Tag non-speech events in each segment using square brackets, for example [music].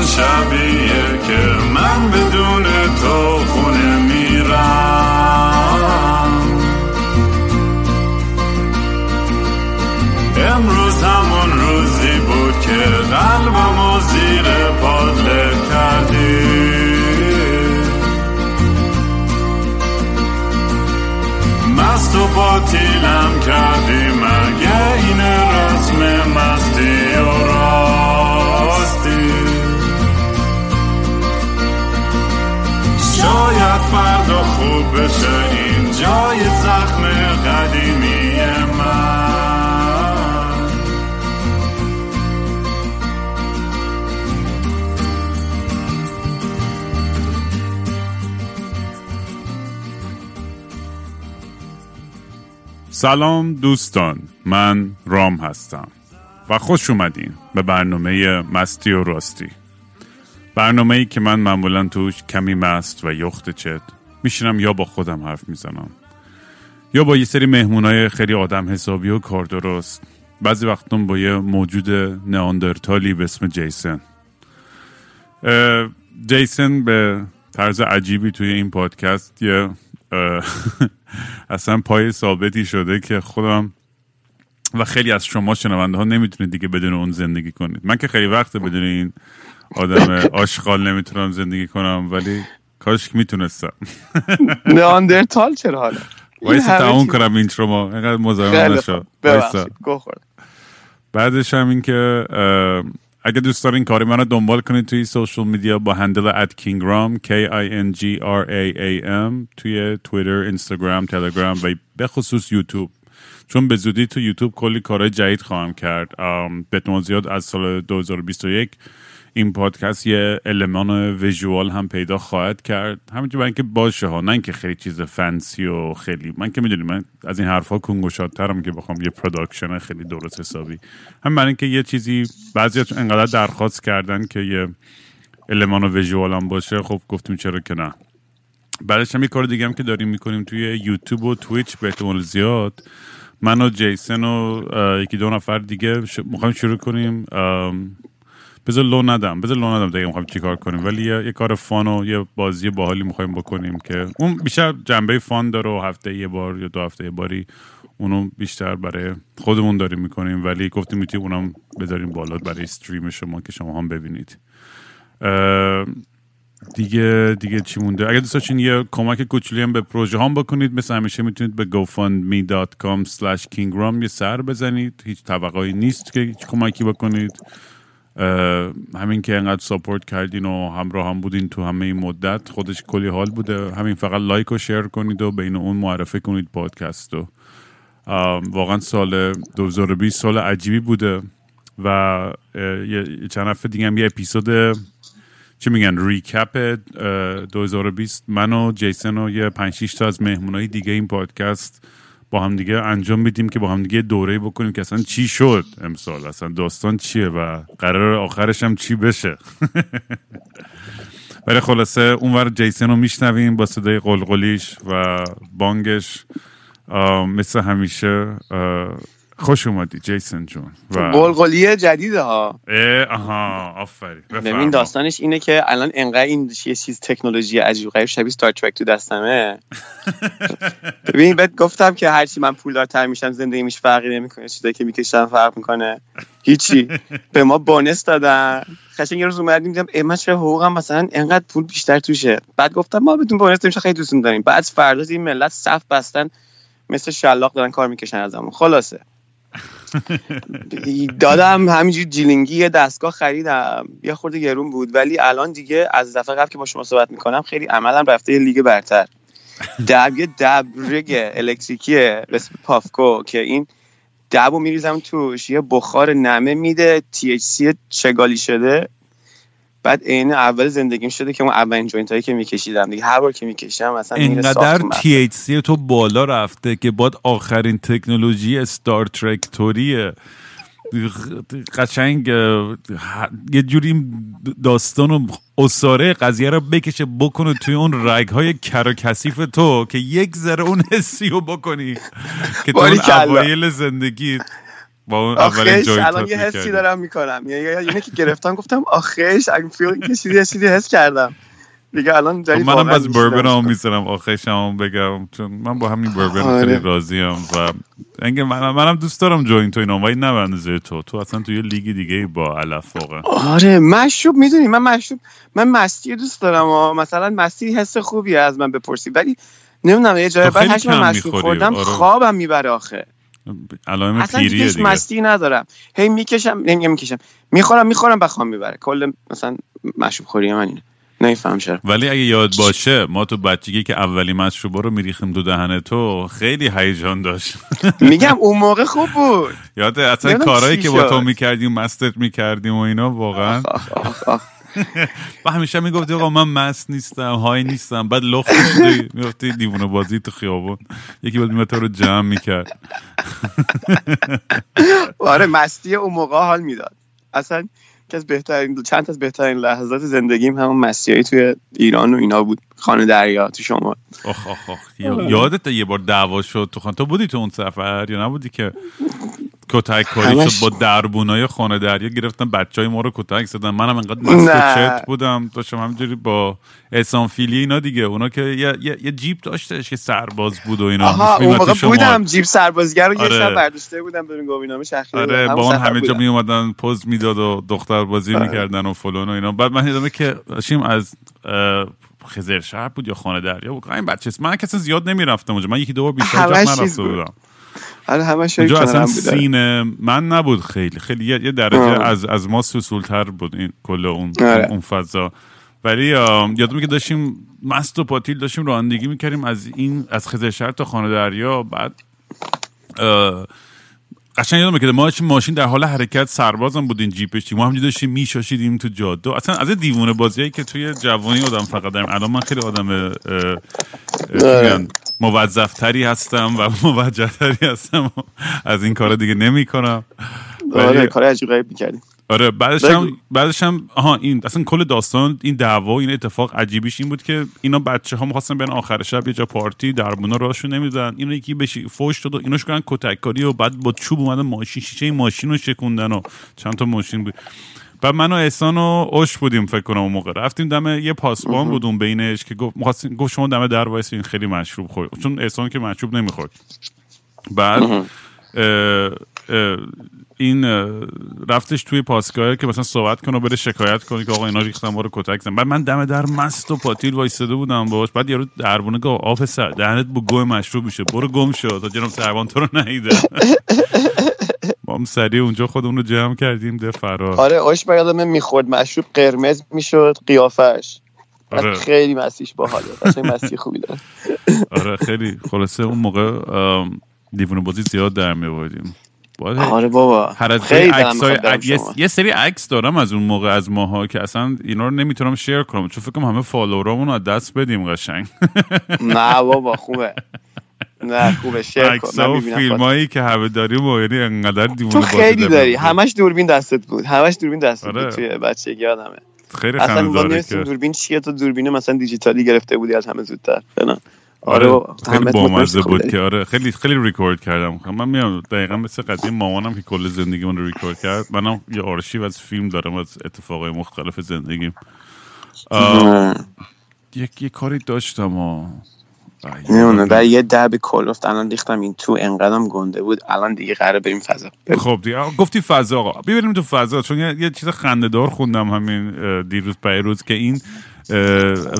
همون شبیه سلام دوستان من رام هستم و خوش اومدین به برنامه مستی و راستی. برنامه ای که من معمولا توش کمی مست و یخت چت میشینم یا با خودم حرف می‌زنم یا با یه سری مهمونای خیلی آدم حسابی و کار درست. بعضی وقتا با یه موجود نئاندرتالی به اسم جیسن. جیسن به طرز عجیبی توی این پادکست یه [laughs] اصلا پای ثابتی شده که خودم و خیلی از شما شنونده ها نمی‌تونید دیگه بدون اون زندگی کنید. من که خیلی وقت بدون این آدم آشغال نمی‌تونم زندگی کنم ولی کاش که می‌تونستم. [laughs] نئاندرتال چرا حالا؟ این وایسا تموم چیز- کنم intro ما. اینقدر مزاحم خیلی نشو. بعدش هم این که اگه دوست دارین کاری منو دنبال کنید توی social media با handle at KingRaam K I N G R A A M توی توییتر، اینستاگرام، تلگرام و به خصوص یوتیوب چون به زودی تو یوتیوب کلی کارهای جدید خواهم کرد. به زیاد از سال 2021 این پادکست یه المان visual هم پیدا خواهد کرد. همینجور برای اینکه باشه ها نه اینکه خیلی چیز fancy و خیلی من که می‌دونی من از این حرفها کون گشادترم که بخوام یه production خیلی درست حسابی. هم برای اینکه یه چیزی بعضی انقدر درخواست کردن که یه المان visual هم باشه خب گفتیم چرا که نه. بعدش هم یه کار دیگه هم که داریم می‌کنیم توی یوتیوب و تویچ به احتمال زیاد. من و جیسن و یکی دو نفر دیگه. می‌خوایم شروع کنیم. بذار لو ندم بذار لو ندم دیگه می‌خوایم چیکار کنیم. ولی یه, یه کار فان و یه بازی باحالی می‌خوایم بکنیم که اون بیشتر جنبه فان داره و هفته یه بار یا دو هفته یه باری اونو بیشتر برای خودمون داریم می‌کنیم. ولی گفتیم می‌تونیم اونم بذاریم بالا برای استریم شما که شما هم ببینید. دیگه دیگه چی مونده؟ اگه دوست داشتین یه کمک کوچولی هم به پروژه هم بکنید مثل همیشه می‌تونید به gofundme.com slash kingram یه سر بزنید. هیچ توقعی نیست که هیچ کمکی بکنید. همین که انقدر ساپورت کردین و همراه هم بودین تو همه این مدت خودش کلی حال بوده. همین فقط لایک و شیر کنید و بین اون معرفه کنید پادکست رو. واقعا سال 2020 سال عجیبی بوده و چند هفته دیگه هم یه اپیزود چی میگن ریکپ اه، 2020 من و جیسن و یه 5 6 تا از مهمونای دیگه این پادکست با هم دیگه انجام میدیم که با هم دیگه دوره بکنیم که اصلا چی شد امسال؟ اصلا داستان چیه و قرار آخرش هم چی بشه؟ [laughs] ولی خلاصه اونور جیسن رو میشنویم با صدای قلقلیش و بانگش مثل همیشه خوش اومدی جیسن جون. و قلقلی جدیده ها. اه، آها آفرین. ببین. داستانش اینه که الان انقدر این یه چیز تکنولوژی عجیب غریب شبیه ستار ترک تو دستمه. [laughs] ببین بعد گفتم که هرچی من پولدارتر میشم زندگی میش فرقی نمی‌کنه چیزایی که می‌کشم فرق می‌کنه. هیچی. [laughs] به ما بونس دادن. قشنگ یه روز اومدیم دیدم ای من چرا حقوقم مثلا انقدر پول بیشتر توشه. بعد گفتم ما بدون بونس میشه خیلی دوستون داریم. بعد فردا این ملت صف بستن مثل شلاق دارن کار می‌کشن ازمون. خلاصه. دادم همینجوری جیلینگی یه دستگاه خریدم. یه خورده گرون بود. ولی الان دیگه از دفعه قبل که با شما صحبت می‌کنم خیلی عملم رفته یه لیگ برتر. دب یه دب ریگ الکتریکیه اسم پافکو که این دب رو میریزم توش. یه بخار نمه میده. سی چگالی شده. بعد عین اول زندگیم شده که اون اولین جوینت هایی که میکشیدم دیگه هر بار که می‌کشم مثلا اینقدر مغز. THC تو بالا رفته که باید آخرین تکنولوژی استار ترک توریه قشنگ یه جوری داستان و اصاره قضیه رو بکشه بکنه توی اون رگ های کر و کثیف تو که یک ذره اون [laughs] حسی رو بکنی که تو اون. اوایل زندگی با اون اولین آخش جوینت الان یه حسی دارم می‌کنم. یعنی یعنی که گرفتم گفتم آخش I'm feeling یه چیزی یه چیزی حس کردم. دیگه الان داری خب منم بیشتر بربن هم. می‌ذارم. آخرش هم بگم. چون من با همین بربن آره. خیلی راضی هم و اینکه منم, منم دوست دارم جوین تو اینا ولی نه اندازه تو. تو اصلا تو یه لیگ دیگه با علف واقعا. آره مشروب می‌دونی من مشروب من مستی دوست دارم و مثلا مستی حس خوبی از من بپرسی. ولی نمی‌دونم یه جای بعد هشت من مشروب خوردم آره. خوابم می‌بره آخه. علائم اصلا پیریه دیگه. مستی ندارم. هی می‌کشم نمیگم می‌کشم می‌خورم می‌خورم بخوام می‌بره. کل مثلا مشروب خوری من اینه. نمیفهم چرا. ولی اگه یاد باشه ما تو بچگی که اولی مشروبا رو میریختیم تو دهن تو خیلی هیجان داشت. [laughs] میگم اون موقع خوب بود. یاد اصلا کارهایی که با تو. می‌کردیم مستت می‌کردیم و اینا واقعا. [laughs] و همیشه می‌گفتی آقا من مست نیستم های نیستم. بعد لخ می‌شدی می‌گفتی دیوونه بازی تو خیابون. یکی بود میمد تو رو جمع می‌کرد. [laughs] آره مستی اون موقع حال می‌داد. اصلا از بهترین چند تا از بهترین لحظات زندگیم همون مسیایی توی ایران و اینا بود. خانه دریا تو شما آخ آخ آخ. یا- یادت یه بار دعوا شد تو خانه. تو بودی تو اون سفر یا نبودی که؟ کتک کاری همش- شد با دربونای خانه دریا گرفتن بچه های ما رو کتک زدن منم انقدر مست بودم داشتم همینجوری با احسان فیلی اینا دیگه اونا که یه, یه, یه جیپ داشتش که سرباز بود و اینا آها اون موقع. بودم جیب سربازگر رو یه آره. شب برداشته بودم گوینامه شخیره آره. با اون همه جا. می اومدن پوز می‌داد و دختر بازی آره. می‌کردن و فلان و اینا بعد من یادمه که داشتیم از خزر شهر بود یا خانه دریا بود این بچه من کسی زیاد نمی‌رفتم اونجا من یکی دو بار بیشتر نرفته بود. بودم آره همه شاید اونجا اصلا. سین من نبود خیلی. خیلی یه, درجه آه. از از ما سوسولتر بود این کل اون آره. اون فضا. ولی آم، یادمه که داشتیم مست و پاتیل داشتیم رانندگی می‌کردیم از این از خزر شهر تا خانه دریا. بعد قشنگ یادمه که ما ماشین در حال حرکت سربازم بودین جیپش. ما همینجوری داشتیم میشاشیدیم تو جاده. اصلا از این دیوونه بازیایی که توی جوانی آدم فقط داریم. الان من خیلی آدم موظفتری هستم و [laughs] موجهتری هستم و از این کارا دیگه نمی کنم آره کار عجیب غریب می‌کردیم. آره بعدش. هم بعدش هم آها این اصلا کل داستان این دعوا و این اتفاق عجیبیش این بود که اینا بچه ها می‌خواستن برن آخر شب یه جا پارتی دربونا راشون نمیدن اینو یکی بشی فوش داد و اینوش کردن کتک کاری و بعد با چوب اومدن ماشین شیشه ماشین رو شکوندن و چند تا ماشین بود. بعد من و احسان و اوش بودیم فکر کنم اون موقع. رفتیم دم یه پاسبان بود اون بینش که گفت می‌خواستیم- گفت شما دم در وایسین خیلی مشروب خورد. چون احسان که مشروب نمی‌خورد. بعد اه، اه، این رفتش توی پاسگاه که مثلا صحبت کنه و بره شکایت کنه که آقا اینا ریختن ما رو کتک زدن. بعد من دم در مست و پاتیل وایساده بودم باش بعد یارو دربونه گفت آب سر دهنت با گوه مشروب میشه. برو گم شد تا جناب سروان تو رو نیده. [laughs] ما هم سریع اونجا خودمون رو جمع کردیم ده فرار. آره آش یادم می‌خورد مشروب قرمز می‌شد قیافش. آره. خیلی مسیش باحاله مستی خوبی داره. [laughs] آره خیلی خلاصه اون موقع دیوونه بازی زیاد در میآوردیم. باید آره بابا. هر از خیلی یه. یه سری عکس دارم از اون موقع از ماها که اصلا اینا رو نمی‌تونم شیر کنم چون فکر کنم همه فالوورامون رو از دست بدیم قشنگ. نه بابا خوبه. [laughs] نه خوبه شیر کن فیلم. هایی که همه داریم و یعنی انقدر دیوونه تو خیلی داری. همش دوربین دستت بود همش دوربین دستت آره. بود توی بچگی یادمه خیلی اصلا داره که دوربین چیه تو دوربین مثلا دیجیتالی گرفته بودی از همه زودتر نه آره بابا. خیلی بامزه خوب بود. که آره خیلی خیلی ریکورد کردم خب من میام دقیقا مثل قضیه مامانم که کل زندگیمون رو ریکورد کرد منم یه آرشیو از فیلم دارم از اتفاقای مختلف زندگیم آره. یک یه کاری داشتم نمی‌دونم در یه دب کلفت الان ریختم این تو انقدرم گنده بود الان دیگه قراره بریم فضا. خب دیگه گفتی فضا آقا. ببینیم تو فضا چون یه, یه چیز خندهدار خوندم همین دیروز پیروز که این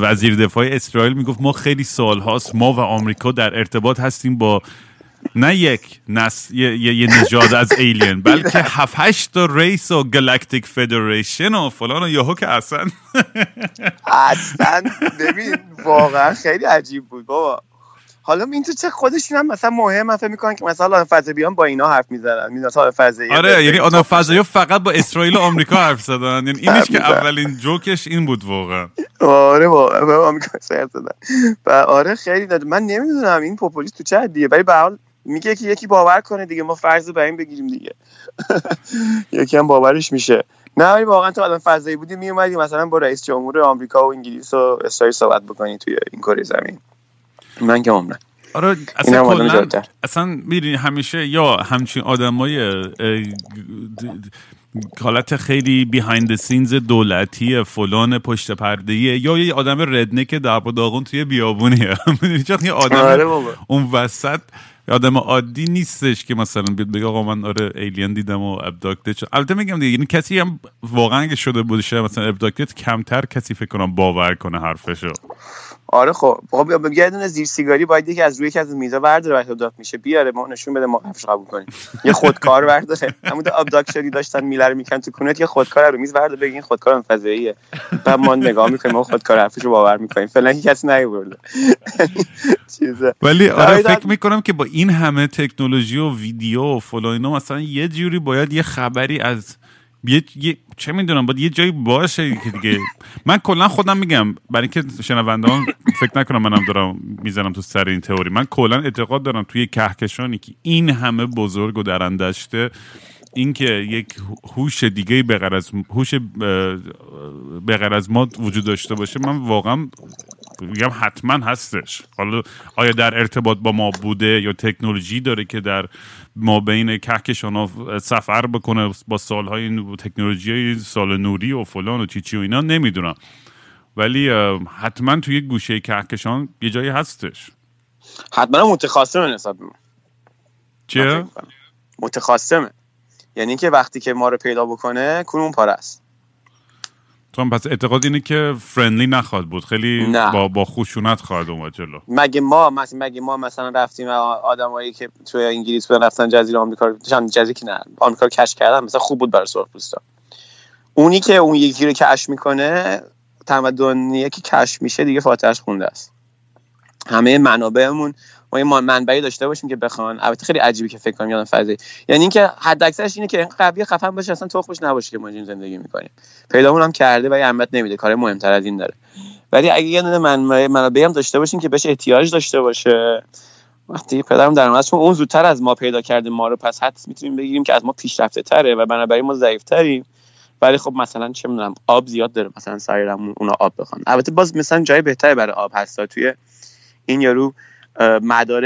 وزیر دفاع اسرائیل می‌گفت ما خیلی سال هاست ما و آمریکا در ارتباط هستیم با نه یک نس یه, یه, نژاد از alien بلکه [laughs] هفت هشت تا race و galactic federation و فلان و یهو که اصلا [laughs] اصلا ببین واقعا خیلی عجیب بود بابا. حالا این تو چه خودشون هم مثلا مهم فکر می‌کنن که مثلا فضا بیان با اینا حرف می‌زنن. مثلا فضایی آره یعنی آدم فضایی فقط با اسرائیل و آمریکا حرف زدن یعنی اینش که اولین جوکش این بود واقعا. آره با با آمریکا سر زدن و آره خیلی داد. من نمی‌دونم این پوپولیست تو چه حدیه ولی به حال میگه که یکی باور کنه دیگه ما فرض رو بر این بگیریم دیگه. [laughs] یکی هم باورش میشه. نه ولی واقعا تو آدم فضایی بودی میومدی مثلا با رئیس جمهور آمریکا و انگلیس و اسرائیل صحبت بکنی توی این کره زمین. من که عمرن آره اصلا اصلا می‌دونی همیشه یا همچین آدمای حالت خیلی بیهایند سینز دولتی فلان پشت پرده یا یه آدم ردنک در داغون توی بیابونیه. [laughs] یه آدم آره اون وسط آدم عادی نیستش که مثلا بیاد بگه آقا من آره ایلین دیدم و ابداکتد شد. البته میگم دیگه یعنی کسی هم واقعا اگه شده بودشه مثلا ابداکتد کمتر کسی فکر کنم باور کنه حرفشو. آره خب خب یه دونه زیر سیگاری باید یکی از روی یکی از میزا برداره وقتی ابداکت میشه. بیاره ما نشون بده ما حرفش قبول کنیم. یه خودکار برداره. همون ابداکت شدی داشتن میلر میکن تو کونت یه خودکار رو میز برداره بگین خودکار فضاییه. بعد ما نگاه می‌کنیم ما خودکار حرفشو باور می‌کنیم. فعلا کسی نیورده. [laughs] ولی آره فکر می‌کنم که با این همه تکنولوژی و ویدیو و فلان اینا مثلا یه جوری باید یه خبری از یه, یه چه می‌دونم باید یه جایی باشه که دیگه. من کلا خودم میگم برای اینکه شنوندان فکر نکنم منم دارم می‌زنم تو سر این تئوری. من کلا اعتقاد دارم توی کهکشانی که این همه بزرگ و درندشته اینکه یک هوش دیگه به از هوش به از ما وجود داشته باشه من واقعا میگم حتما هستش. حالا آیا در ارتباط با ما بوده یا تکنولوژی داره که در ما بین کهکشان سفر بکنه با سالهای تکنولوژی سال نوری و فلان و چی چی و اینا؟ نمی‌دونم. ولی حتما توی گوشه کهکشان یه جایی هستش. حتما متخاصمه نسبت چیه؟ متخاصمه. یعنی که وقتی که ما رو پیدا بکنه کنون پاره است. تو پس اعتقاد اینه که فرندلی نخواد بود. خیلی نه. با با خشونت خواهد اومد جلو. مگه ما مثلا مگه ما مثلا رفتیم آدمایی که توی انگلیس بودن رفتن جزیره آمریکا چند جزیره که نه آمریکا رو کشف کردن مثلا خوب بود برای سرخپوستا اونی که اون یکی رو کشف می‌کنه تمدنی که کشف میشه دیگه فاتحش خونده است. همه منابعمون ما یه منبعی داشته باشیم که بخوان. البته خیلی عجیبی که فکر کنم یادم فضایی یعنی اینکه حد اکثرش اینه که قوی خفن باشه اصلا تخمش نباشه که ما این زندگی می‌کنیم. پیدامون هم کرده و اهمیت نمیده. کار مهمتر از این داره. ولی اگه یه دونه منبع منابعی هم داشته باشیم که بهش احتیاج داشته باشه وقتی پدرم در چون اون زودتر از ما پیدا کرده ما رو پس حد می‌تونیم بگیریم که از ما پیشرفته تره و بنابراین ما ضعیف تریم ولی خب مثلا چه می‌دونم آب زیاد داره مثلا سایرمون اونا آب بخوان. البته باز مثلا جای بهتری برای آب هست. توی این یارو مدار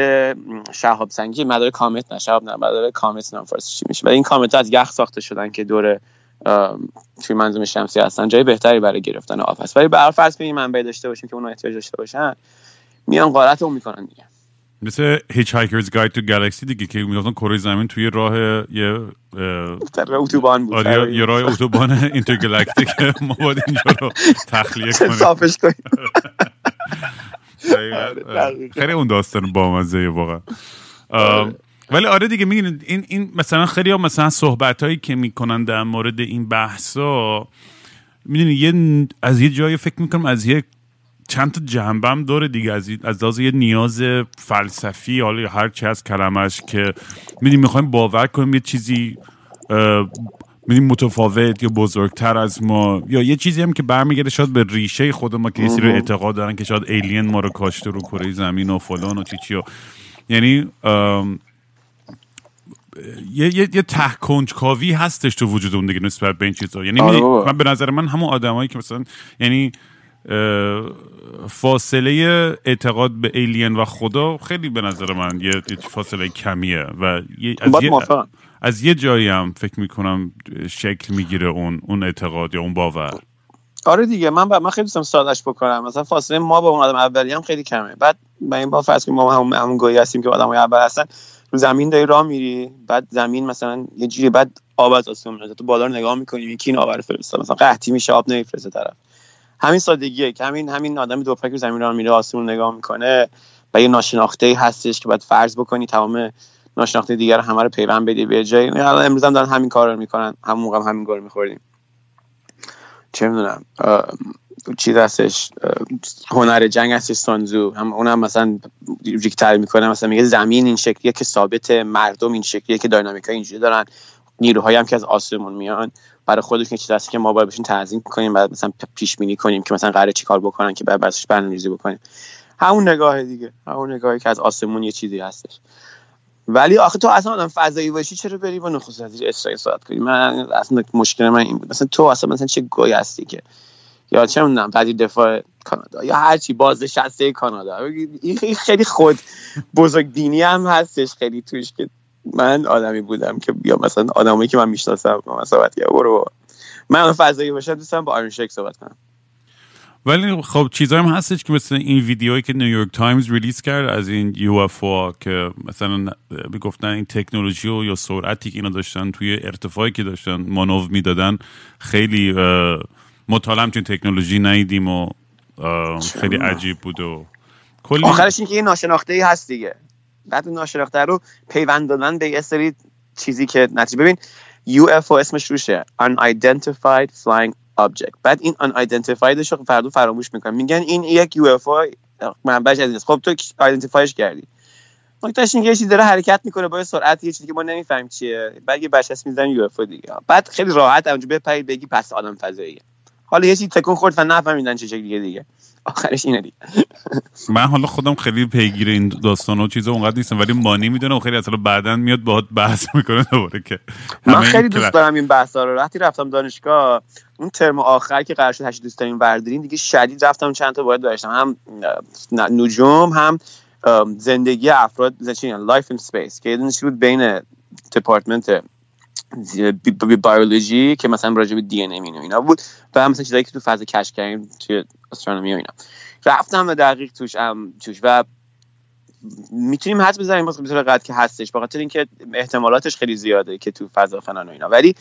شهاب سنگی مدار کامت نه شهاب نه مدار کامت نه فارسی چی میشه؟ و این کامت از یخ ساخته شدن که دور توی منظومه شمسی هستن جای بهتری برای گرفتن آب هست. ولی به فرض کنیم منبع داشته باشیم که اون احتیاج داشته باشن میان غارت اون می‌کنن دیگه. مثل Hitchhiker's Guide to Galaxy دیگه که می‌گفتن کره زمین توی راه یه [laughs] اتوبان بود. آره یه راه اتوبان [laughs] اینترگلاکتیک ما باید اینجا رو تخلیه کنیم. صافش کنیم. آره، [laughs] خیلی اون داستان با مزه واقعا. آره. ولی آره دیگه میگین این این مثلا خیلی ها مثلا صحبت هایی که می‌کنن در مورد این بحثا می‌دونی یه از یه جایی فکر می‌کنم از یه چند تا جنبه هم داره دیگه. از از یه نیاز فلسفی حالا هر چی از کلمش که می‌دونی می‌خوایم باور کنیم یه چیزی متفاوت یا بزرگتر از ما یا یه چیزی هم که برمیگرده شاید به ریشه خود ما که یه سری اعتقاد دارن که شاید ایلین ما رو کاشته رو کره زمین و فلان و چی چی و یعنی یه یه, یه ته کنجکاوی هستش تو وجود اون دیگه نسبت به این چیزا. یعنی آره من به نظر من همون آدمایی که مثلا یعنی فاصله اعتقاد به ایلین و خدا خیلی به نظر من یه فاصله کمیه و از یه از یه جایی هم فکر می‌کنم شکل می‌گیره اون اون اعتقاد یا اون باور. آره دیگه من با من خیلی دوستم سادش بکنم. مثلا فاصله ما با اون آدم اولی هم خیلی کمه. بعد با این با فرض ما همون همون گویی هستیم که آدمای اول هستن رو زمین داری راه میری بعد زمین مثلا یه جوری بعد آب از آسمون میاد تو بالا رو نگاه می‌کنی یکی این آب فرستاد. مثلا قحطی میشه آب نمیفرسته طرف. همین سادگیه که همین همین آدم دو رو زمین راه میره آسمون نگاه می‌کنه و یه ناشناخته هستش که باید فرض بکنی تمام ناشناخته دیگر همه رو پیوند بدی به جای امروز هم دارن همین کار رو می‌کنن. همون موقع هم همین کار میخوردیم. چه می‌دونم چی دستش؟ هنر جنگ هستش سانزو. هم اونم مثلا ریکتر می‌کنه. مثلا میگه زمین این شکلیه که ثابت مردم این شکلیه که داینامیکا اینجوری دارن. نیروهایی هم که از آسمون میان. برای خودشون چیز هست که ما باید بهشون تعظیم کنیم بعد مثلا پیش بینی کنیم که مثلا قراره چیکار بکنن که بعد بسش برنامه‌ریزی بکنیم. همون نگاه دیگه. همون نگاهی که از آسمون یه چیزی هستش. ولی آخه تو اصلا آدم فضایی باشی چرا بری با نخست وزیر اسرائیل صحبت کنی؟ من اصلا مشکل من این بود. مثلا تو اصلا مثلا چه گوی هستی که؟ یا چه می‌دونم وزیر دفاع کانادا یا هرچی بازنشسته کانادا. این خیلی خود بزرگ دینی هم هستش خیلی توش که من آدمی بودم که یا مثلا آدمایی که من می‌شناسم صحبت برو من فضایی باشم دوستم با آرون شک صحبت کنم. ولی خب چیزایی هم هستش که مثل این ویدیوهایی که نیویورک تایمز release کرد از این UFO که مثلا می‌گفتن این تکنولوژی و یا سرعتی که اینا داشتن توی ارتفاعی که داشتن مانور می‌دادن خیلی مطالعه توی تکنولوژی ندیدیم و خیلی عجیب بود و کلی آخرش این که یه ناشناخته ای هست دیگه. بعد اون ناشناخته رو پیوند دادن به یه سری چیزی که نتیجه ببین UFO اسمش روشه. Unidentified Flying Object. بعد این Unidentified رو فردا فراموش می‌کنن. میگن این یک UFO منبعش از خب تو آیدنتیفایش کردی. نکتهش اینکه یه چیزی داره حرکت می‌کنه با سرعت یه چیزی که ما نمی‌فهمیم چیه. بعد یه بچه‌س می‌زنن یو اف دیگه. بعد خیلی راحت اونجا بپرید بگی پس آدم فضاییه. حالا یه چیزی تکون خورد و نفهمیدن چه شکلیه دیگه. آخرش اینه دیگه. من حالا خودم خیلی پیگیر این داستان و چیزا اونقدر نیستم ولی مانی می‌دونه و خیلی اصلا بعدا میاد باهات بحث می‌کنه دوباره که من خیلی دوست دارم این بحثا رو. وقتی رفتم دانشگاه اون ترم آخر که قرار شد هشت دوست داریم ورداریم دیگه شدید رفتم چند تا باید داشتم. هم نجوم هم زندگی افراد لایف این سپیس که یه بود بین دپارتمنت بیولوژی که مثلا راجع به دی ان اینا بود و مثلا چیزایی که تو فاز کشف کردیم توی استرونومی و اینا. رفتم دقیق توش هم توش و می‌تونیم حد بزنیم باز به قد که هستش بخاطر اینکه احتمالاتش خیلی زیاده که تو فضا فنان و اینا. ولی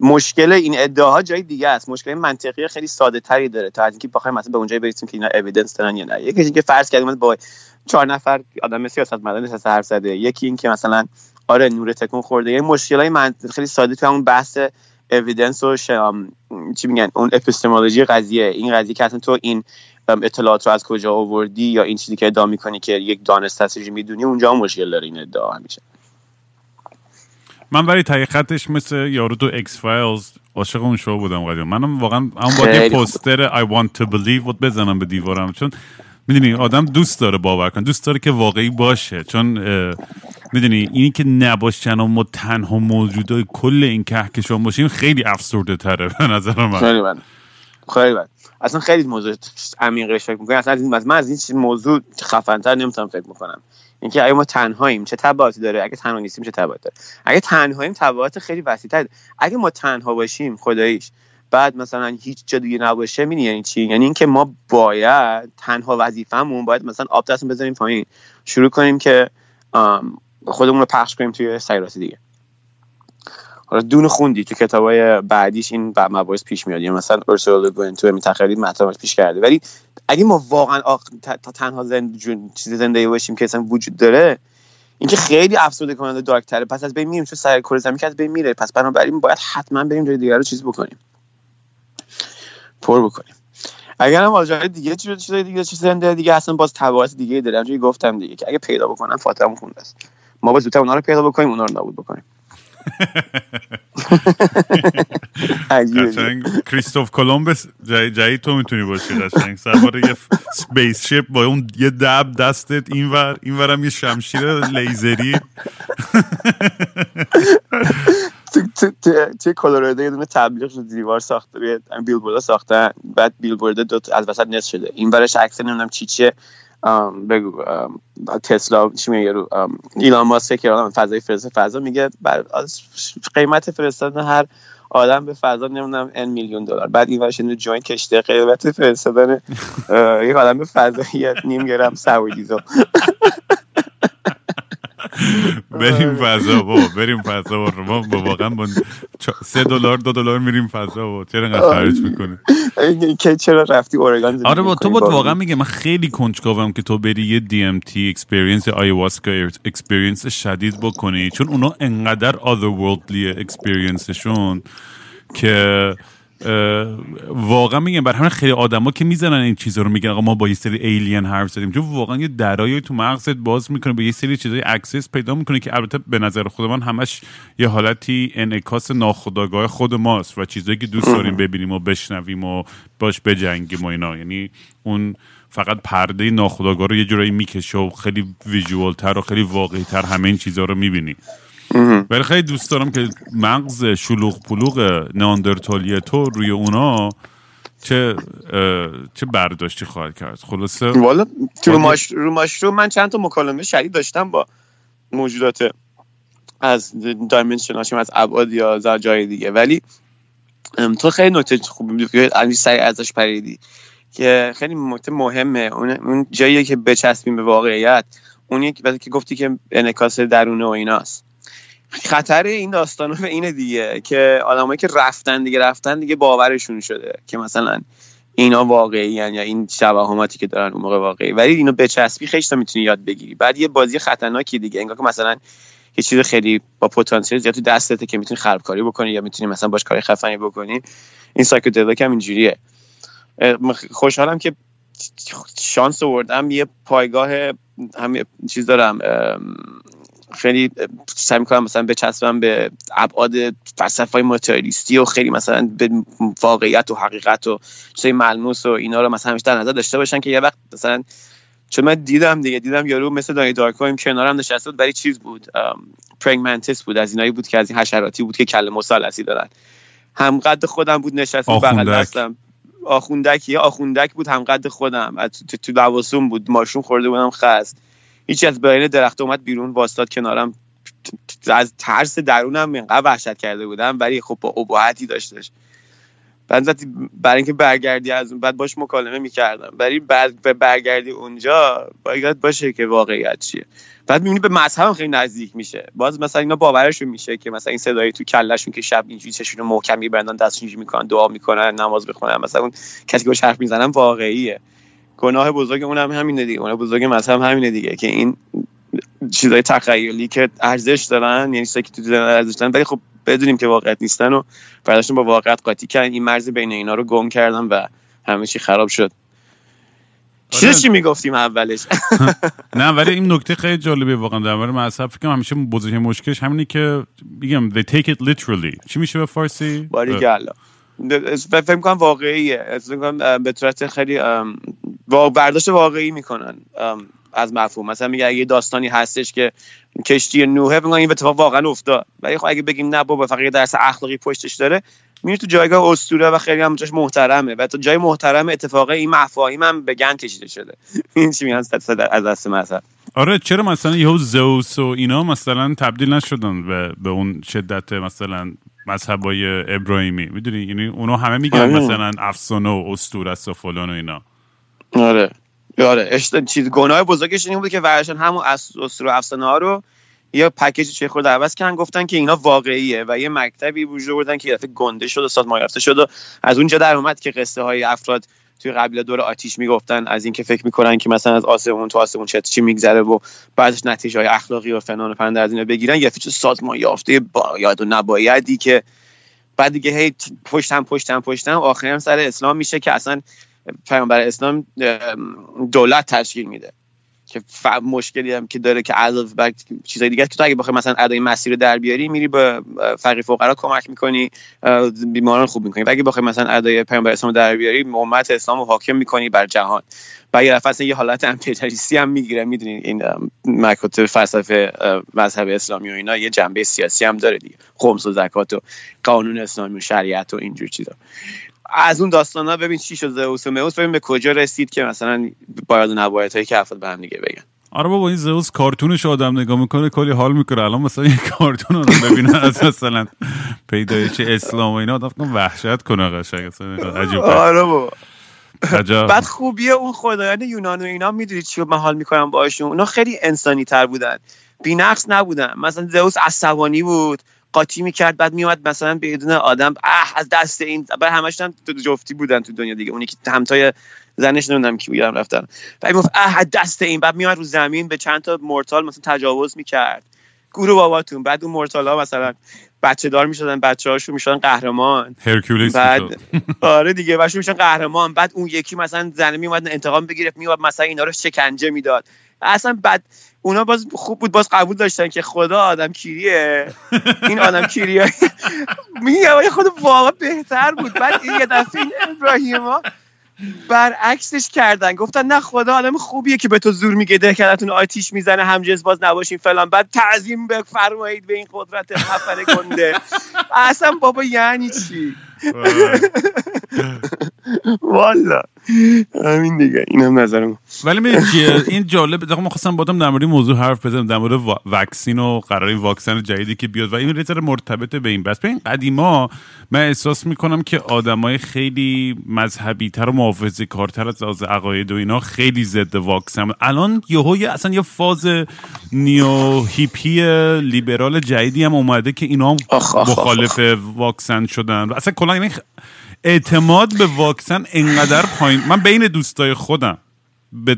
مشکل این ادعاها جای دیگه است. مشکل منطقی خیلی ساده تری داره تا اینکه بخوایم مثلا به اونجایی برسیم که اینا اویدنس دارن یا نه. یکی اینکه فرض کردیم با چهار نفر آدم سیاست مدنی نشسته حرف زده یکی اینکه مثلا آره نور تکون خورده. یه مشکلای من خیلی ساده تو همون بحث evidence و چی میگن اون epistemology قضیه. این قضیه که اصلا تو این اطلاعات رو از کجا آوردی یا این چیزی که ادعا می‌کنی که یک دانش استراتژی می‌دونی اونجا هم مشکل داره این ادعا همیشه. من برای تحقیقاتش مثل یارو تو X-Files عاشق اون شو بودم قدیم. منم واقعا اون با پوستر I want to believe بزنم به دیوارم. چون می‌دونی آدم دوست داره باور کن. دوست داره که واقعی باشه. چون می‌دونی اینی که نباشن و ما تنها موجودای کل این کهکشان باشیم خیلی افسرده تره به نظر من. خیلی بد. خیلی بد. اصلا خیلی موضوع عمیقش فکر می‌کنم اصلا از من از این موضوع خفنتر نمی‌تونم فکر می‌کنم اینکه اگه ما تنهاییم چه تبعاتی داره؟ اگه تنها نیستیم چه تبعاتی داره؟ اگه تنهاییم تبعات خیلی وسیع‌تر. اگه ما تنها باشیم خداییش بعد مثلا هیچ جا دیگه نباشه می‌دونی یعنی چی؟ یعنی اینکه ما باید تنها وظیفمون باید مثلا آب دستمون بذاریم پایین. شروع کنیم که خودمون رو پخش کنیم توی سیارات دیگه. حالا دون خوندی تو کتابای بعدیش این مباحث پیش میاد. یعنی مثلا ارسولا گوین تو متخرید مطلب پیش کرده. ولی اگه ما واقعا تا تنها زنده چیز زنده باشیم که اصلا وجود داره اینکه خیلی افسرده کننده دارک تره پس از بین میریم چون سر کره زمین که از بین میره. پس بنابراین باید حتما بریم جای دیگر رو چیز بکنیم. پر بکنیم. اگر هم جای دیگه چیز دیگه چیز زنده دیگه اصلا باز تبعات دیگه داره همونجوری گفتم دیگه که اگه پیدا بکنم فاطمه خونده است. ما باید زودتر اونا رو پیدا بکنیم اونا رو نابود بکنیم. [laughs] کریستوف کولومبس جایی تو می‌تونی باشی قشنگ. سوار یه سپیس شیپ با اون یه دب دستت اینور اینورم یه شمشیر لیزری. [laughs] توی کلورادو یه دونه تبلیغ رو دیوار ساخته روی بیلبورد ساختن بعد بیلبورد دو از وسط نصف شده. این برش عکس نمی‌دونم چی چیه. بگو تسلا چی میگه؟ رو ایلان ماسک که فضای فرستاد فضا میگه قیمت فرستادن هر آدم به فضا نمی‌دونم ان میلیون دلار. بعد این ورشن جوین کشته قیمت فرستادن یک آدم به فضا نیم گرم دیزل بریم فضا بابا بریم فضا ما واقعا با سه دلار دو دلار میریم فضا و چرا انقدر خرج می‌کنه که چرا رفتی اورگان آره با تو بود واقعا میگه من خیلی کنجکاوم که تو بری یه دی ام تی experience آیواسکا experience شدید بکنی. چون اونا انقدر other worldly experience شون که واقعا میگم بر همین خیلی آدما که می‌زنن این چیزا رو میگن آقا ما با یه سری alien حرف زدیم. چون واقعا یه درایی تو مغزت باز می‌کنه به یه سری چیزای access پیدا می‌کنه که البته به نظر خودمان همش یه حالتی انعکاس ناخودآگاه خود ماست و چیزایی که دوست داریم ببینیم و بشنویم و باش بجنگیم و اینا. یعنی اون فقط پرده ناخودآگاه رو یه جورایی می‌کشه و خیلی ویژوال تر و خیلی واقعی تر همه این چیزها رو می‌بینی. ولی خیلی دوست دارم که مغز شلوغ پلوغ ناندرتالی تو روی اونا چه چه برداشتی خواهد کرد. خلاصه والا تو رو, ماش... رو ماشروم من چند تا مکالمه شدید داشتم با موجودات از دایمنشن از ابعاد یا از جای دیگه. ولی تو خیلی نکته خوبی علی سعی ازش پریدی که خیلی نکته مهمه. اون, جاییه که بچسبیم به واقعیت. اون یک که گفتی که انعکاس درونه و ایناست. خطر این داستان به اینه دیگه که آدمایی که رفتن دیگه رفتن دیگه باورشون شده که مثلا اینا واقعی یا این شباهاتی که دارن اون موقع واقعی. ولی اینو بچسبی خیلی می‌تونی یاد بگیری. بعد یه بازی خطرناکی دیگه انگار که مثلا یه چیز خیلی با پتانسیل زیاد تو دستته که می‌تونی خرابکاری بکنی یا می‌تونی مثلا باش کاری خفنی بکنی. این سایکودلیک هم اینجوریه. خوشحالم که شانس آوردم. یه پایگاه هم چیز دارم خیلی سعی می‌کنم مثلا بچسبم به ابعاد فلسفه های ماتریالیستی و خیلی مثلا به واقعیت و حقیقت و چیزای ملموس و اینا رو مثلا همیشه در نظر داشته باشن که یه وقت مثلا چون من دیدم دیگه دیدم یارو مثل دانی دارکویم کنارم نشسته بود برای چیز بود؟ پرگمنتس بود از اینایی بود که از این حشراتی بود که کله مثلثی دارن. هم قد خودم بود نشسته بغل دستم. آخوندک آخوندک بود هم قد خودم تو لواسون بود ماشون خورده بودم خست. هیچی از بین درخت اومد بیرون واستاد کنارم. از ترس درونم اینقدر وحشت کرده بودم ولی خب با ابهتی داشتش. بعد برای اینکه برگردی از اون بعد باش مکالمه می‌کردم. ولی بعد به برگردی اونجا باید باشه که واقعیت چیه. بعد می‌بینی به مذهب خیلی نزدیک میشه. باز مثلا اینا باورشون میشه که مثلا این صدایی تو کلشون که شب اینجوری چشون محکم میبندن دستشون می‌کنن دعا می‌کنن نماز بخونن مثلا اون کسی که باش حرف می‌زنن واقعیه. گناه بزرگ اون هم همینه دیگه. گناه بزرگ مذهب همینه دیگه که این چیزای تخیلی که ارزش دارن یعنی چیزایی که تو دیدن ارزش دارن ولی خب بدونیم که واقعیت نیستن و برداشتون با واقعیت قاطی کردن. این مرز بین اینا رو گم کردن و همه چی خراب شد. چی آره. چی می‌گفتیم اولش؟ [laughs] نه ولی این نکته خیلی جالبه واقعا. در مورد مذهب فکر همیشه بزرگترین مشکلش همینه که میگم they take it literally. چی میشه به فارسی؟ باری گلا فکر کنم واقعیه. به صورت خیلی برداشت واقعی می‌کنن از مفهوم. مثلا میگه اگه داستانی هستش که کشتی نوحه بگن این اتفاق واقعا افتاد. ولی خب اگه بگیم نه بابا فقط درس اخلاقی پشتش داره میره تو جایگاه اسطوره و خیلی هم جاش محترمه. و تو جای محترم اتفاق این مفاهیم هم به گند کشیده شده. [laughs] این چی میگن؟ از دست مثلا. آره چرا مثلا یهو زوس و اینا مثلا تبدیل نشدن به, به اون شدت مثلا مذهبای ابراهیمی. می‌دونی؟ یعنی اونا همه میگن آره. مثلا افسانه و اسطوره است و فلان و اینا. آره. آره. اشت... چیز گناه بزرگش این بود که ورشن همون اسطوره افسانه ها رو یه پکیج چه خورده عوض کردن گفتن که اینا واقعیه و یه مکتبی وجود بردن که یه گنده شد و یافته شد و از اونجا در اومد که قصه های افراد توی قبیله دور آتیش می‌گفتن از اینکه فکر می‌کنن که مثلا از آسمون تو آسمون چه چی میگذره و بعدش نتیجه های اخلاقی و فنان و پند از اینا بگیرن یه فیچ سازمان یافته باید و نبایدی که بعد دیگه هی پشتم پشتم پشتم آخری هم سر اسلام میشه که اصلا پیامبر اسلام دولت تشکیل میده. که مشکلی هم که داره که علاوه بر چیزای دیگه که تو اگه بخوای مثلا ادای مسیر رو در بیاری میری به فقیر فقرا کمک می‌کنی بیماران خوب می‌کنی. و اگه بخوای مثلا ادای پیامبر اسلام در بیاری امت اسلام رو حاکم می‌کنی بر جهان. و یه دفعه یه حالت امپریالیستی هم می‌گیره. می‌دونین این مکاتب فلسفه مذهب اسلامی و اینا یه جنبه سیاسی هم داره دیگه. خمس و زکات و قانون اسلامی و شریعت و اینجور چیزا. از اون داستان ها ببین چی شد زئوس و موس ببین به کجا رسید که مثلا باید نباید هایی که افراد به هم دیگه بگن. آره بابا این زئوس کارتونش آدم نگاه می‌کنه کلی حال می‌کنه. الان مثلا یه کارتون رو ببینن [laughs] از مثلا پیدایش اسلام و اینا آدم وحشت کنه قشنگ. عجیب آره بابا. بعد خوبیه اون خدایان یونان و اینا می‌دونی چی من حال می‌کنم باشون اونا خیلی انسانی تر بودن. بینقص نبودن. مثلا زئوس عصبانی بود. قاطی می‌کرد بعد میومد مثلا بدون آدم اه از دست این. بعد همش هم جفتی بودن تو دنیا دیگه. اونی که همتای زنش نمی‌دونم کی بودن رفتن. بعد گفت اه از دست این. بعد میومد رو زمین به چند تا مورتال مثلا تجاوز می‌کرد. گروه باباتون. بعد اون مورتال ها مثلا بچه دار می‌شدن بچه هاشو می‌شدن قهرمان. هرکولیس بعد آره دیگه بچه می‌شدن قهرمان. بعد اون یکی مثلا زنه میومد انتقام بگیره میومد مثلا اینا رو شکنجه می‌داد. اصلا بعد اونا باز خوب بود باز قبول داشتن که خدا آدم کیریه. این آدم کیریه. [laughs] میگه خود واقعا بهتر بود. بعد یه دفعه این ابراهیم برعکسش کردن. گفتن نه خدا آدم خوبیه که به تو زور میگه دهکدتون آتیش می‌زنه همجنس باز نباشین فلان. بعد تعظیم بفرمایید به این قدرت خفن گنده. [laughs] اصلا بابا یعنی چی؟ [laughs] والا. همین دیگه این هم نظرم. ولی می‌دونی چیه؟ این جالب ما خواستم بادم در مورد این موضوع حرف بزنم در مورد وا- واکسین و قرار این واکسن جدیدی که بیاد و این ریتر مرتبط به این بس. ببین قدیما من احساس می‌کنم که آدمای خیلی مذهبی تر و محافظه کارتر از عقاید و اینا خیلی ضد واکسن. الان یهو یه اصلا یه فاز نیو هیپی لیبرال جدیدی هم اومده که اینا هم مخالف واکسن شدن. اصلا کلا یعنی اعتماد به واکسن انقدر پایین من بین دوستای خودم. به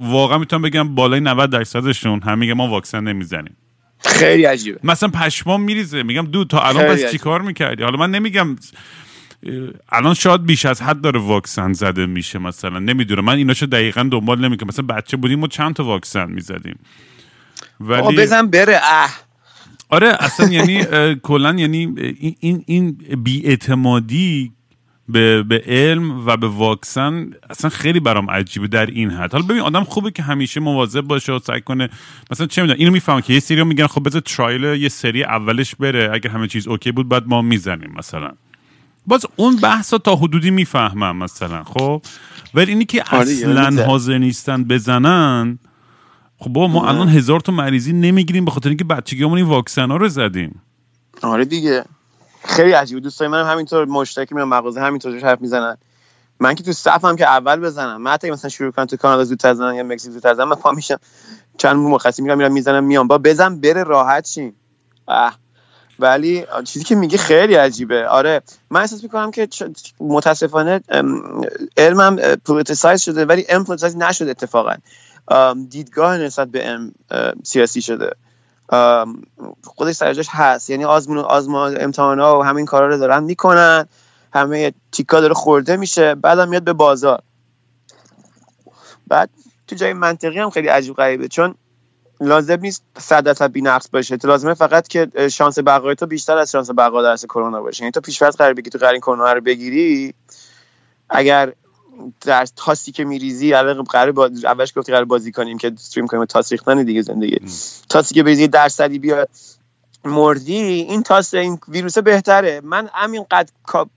واقعا می‌تونم بگم بالای 90 درصدشون هم میگه ما واکسن نمی‌زنیم. خیلی عجیبه. مثلا پشمام میریزه. میگم دو تا الان پس چی عجیب. کار می‌کردی؟ حالا من نمیگم الان شاید بیش از حد داره واکسن زده میشه مثلا. نمی‌دونم. من ایناشو دقیقا دنبال نمی‌کنم. مثلا بچه بودیم ما چند تا واکسن می‌زدیم. ولی بزن بره. اه. آره اصلا یعنی کلا یعنی این این, این بیاعتمادی به, به علم و به واکسن اصلا خیلی برام عجیبه در این حد. حالا ببین آدم خوبه که همیشه مواظب باشه و سعی کنه مثلا چه می‌دونم اینو می‌فهمم که یه سری میگن خب بذار ترایل یه سری اولش بره اگر همه چیز اوکی بود بعد ما می‌زنیم مثلا. باز اون بحثا تا حدودی می‌فهمم مثلا خب؟ ولی اینی که آره دیگه، اصلا. حاضر نیستن بزنن خب بابا ما الان هزار تا مریضی نمی‌گیریم به خاطر اینکه بچگیمون این واکسن ها رو زدیم. آره دیگه. خیلی عجیبه دوستای منم همینطور مشترک میرن مغازه همینطور حرف می‌زنن. من که تو صفم که اول بزنم. من حتی مثلا شروع کنم تو کانادا زودتر زدن یا مکزیک زودتر زدن من پا میشم. چند مرخصی میرم میرم می‌زنم میام. با بزن بره راحت اه. ولی چیزی که میگه خیلی عجیبه. آره. من احساس می‌کنم که متاسفانه ام، علمم politicize شده ولی علم politicize نشده اتفاقا. ام، دیدگاه نسبت به اه، سیاسی شده. ام، خودش سر جاش هست. یعنی آزمون و آزما امتحانا و همین کارا رو دارن می‌کنن. همه تیکا داره خورده میشه. بعدم میاد به بازار. بعد تو جای منطقی هم خیلی عجیب غریبه. چون لازم نیست صد درصد بی‌نقص باشه. تو لازمه فقط که شانس بقای تو بیشتر از شانس بقا در کرونا باشه. یعنی تو پیش‌فرض قرار بگیری تو قرار این کرونا رو بگیری. اگر در تاسی که میریزی الان قرار با... اولش گفتی قرار بازی کنیم که استریم کنیم تاس ریختن دیگه زندگی. تاسی که بریزی درصدی بیاد مردی این تاس این ویروسه بهتره. من همین قد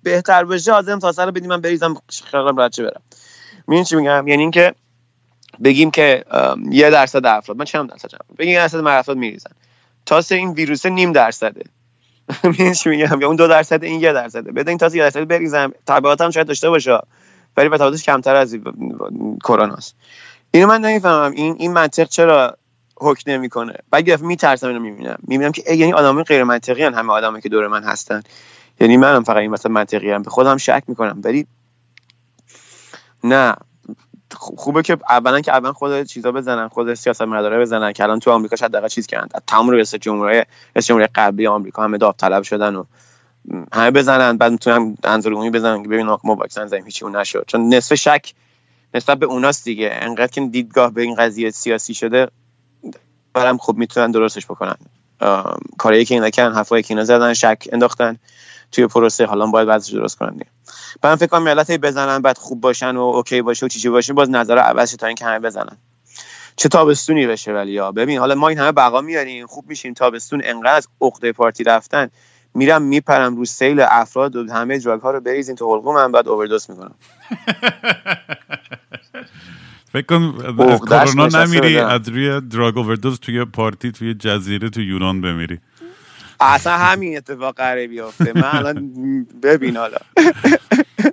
بهتر بشه حاضرم تاس رو بدیم من بریزم خیالم راحت برم. می‌دونی چی میگم؟ یعنی اینکه بگیم که یه درصد افراد من چند درصد بگیم یه درصد افراد میریزن. تاس این ویروسه نیم درصده. [laughs] می‌دونی چی میگم؟ یا اون دو درصد این یه درصده. بده این تاس یه درصد بریزم. تبعات هم شاید داشته باشه. ولی به تبعاتش کمتر از کروناست اینو من نمی‌فهمم. این این منطق چرا حکم نمی‌کنه؟ بعد یه میترسم اینو می‌بینم. می‌بینم که یعنی آدمای غیر منطقی هن همه آدمایی که دور من هستن. یعنی منم فقط این مثلا منطقی ام به خودم شک می‌کنم. ولی نه. خوبه که اولا که اول خود چیزا بزنن خود سیاست مداره بزنن که الان تو آمریکا شاید دقیقا چیز کردن. تمام رئیس جمهوری جمهوری قبلی آمریکا همه داوطلب شدن و همه بزنن بعد می‌تونن انظر عمومی بزنن که ببین ما واکسن زدیم هیچی اون نشد. چون نصف شک نسبت به اوناست دیگه. انقدر که دیدگاه به این قضیه سیاسی شده برام خوب می‌تونن درستش بکنن. کاری که اینا کردن حرفایی که اینا زدن شک انداختن توی پروسه. حالا باید وضعش درست کنن دیگه. من فکر کنم ملت بزنن بعد خوب باشن و اوکی باشه و چیزی باشه باز نظر عوض تا اینکه همه بزنن. چه تابستونی بشه ولی یا ببین حالا ما این همه بقا میاریم خوب میشیم تابستون انقدر از عقده پارتی رفتن. میرم میپرم رو سیل افراد و همه دراگ ها رو بریزین تو حلقوم من بعد اووردوز می‌کنم. [laughs] فکر کن کرونا نمیری از روی دراگ اووردوز توی پارتی توی جزیره تو یونان بمیری. اصلا همین اتفاق قراره بیفته من الان ببین حالا. [laughs]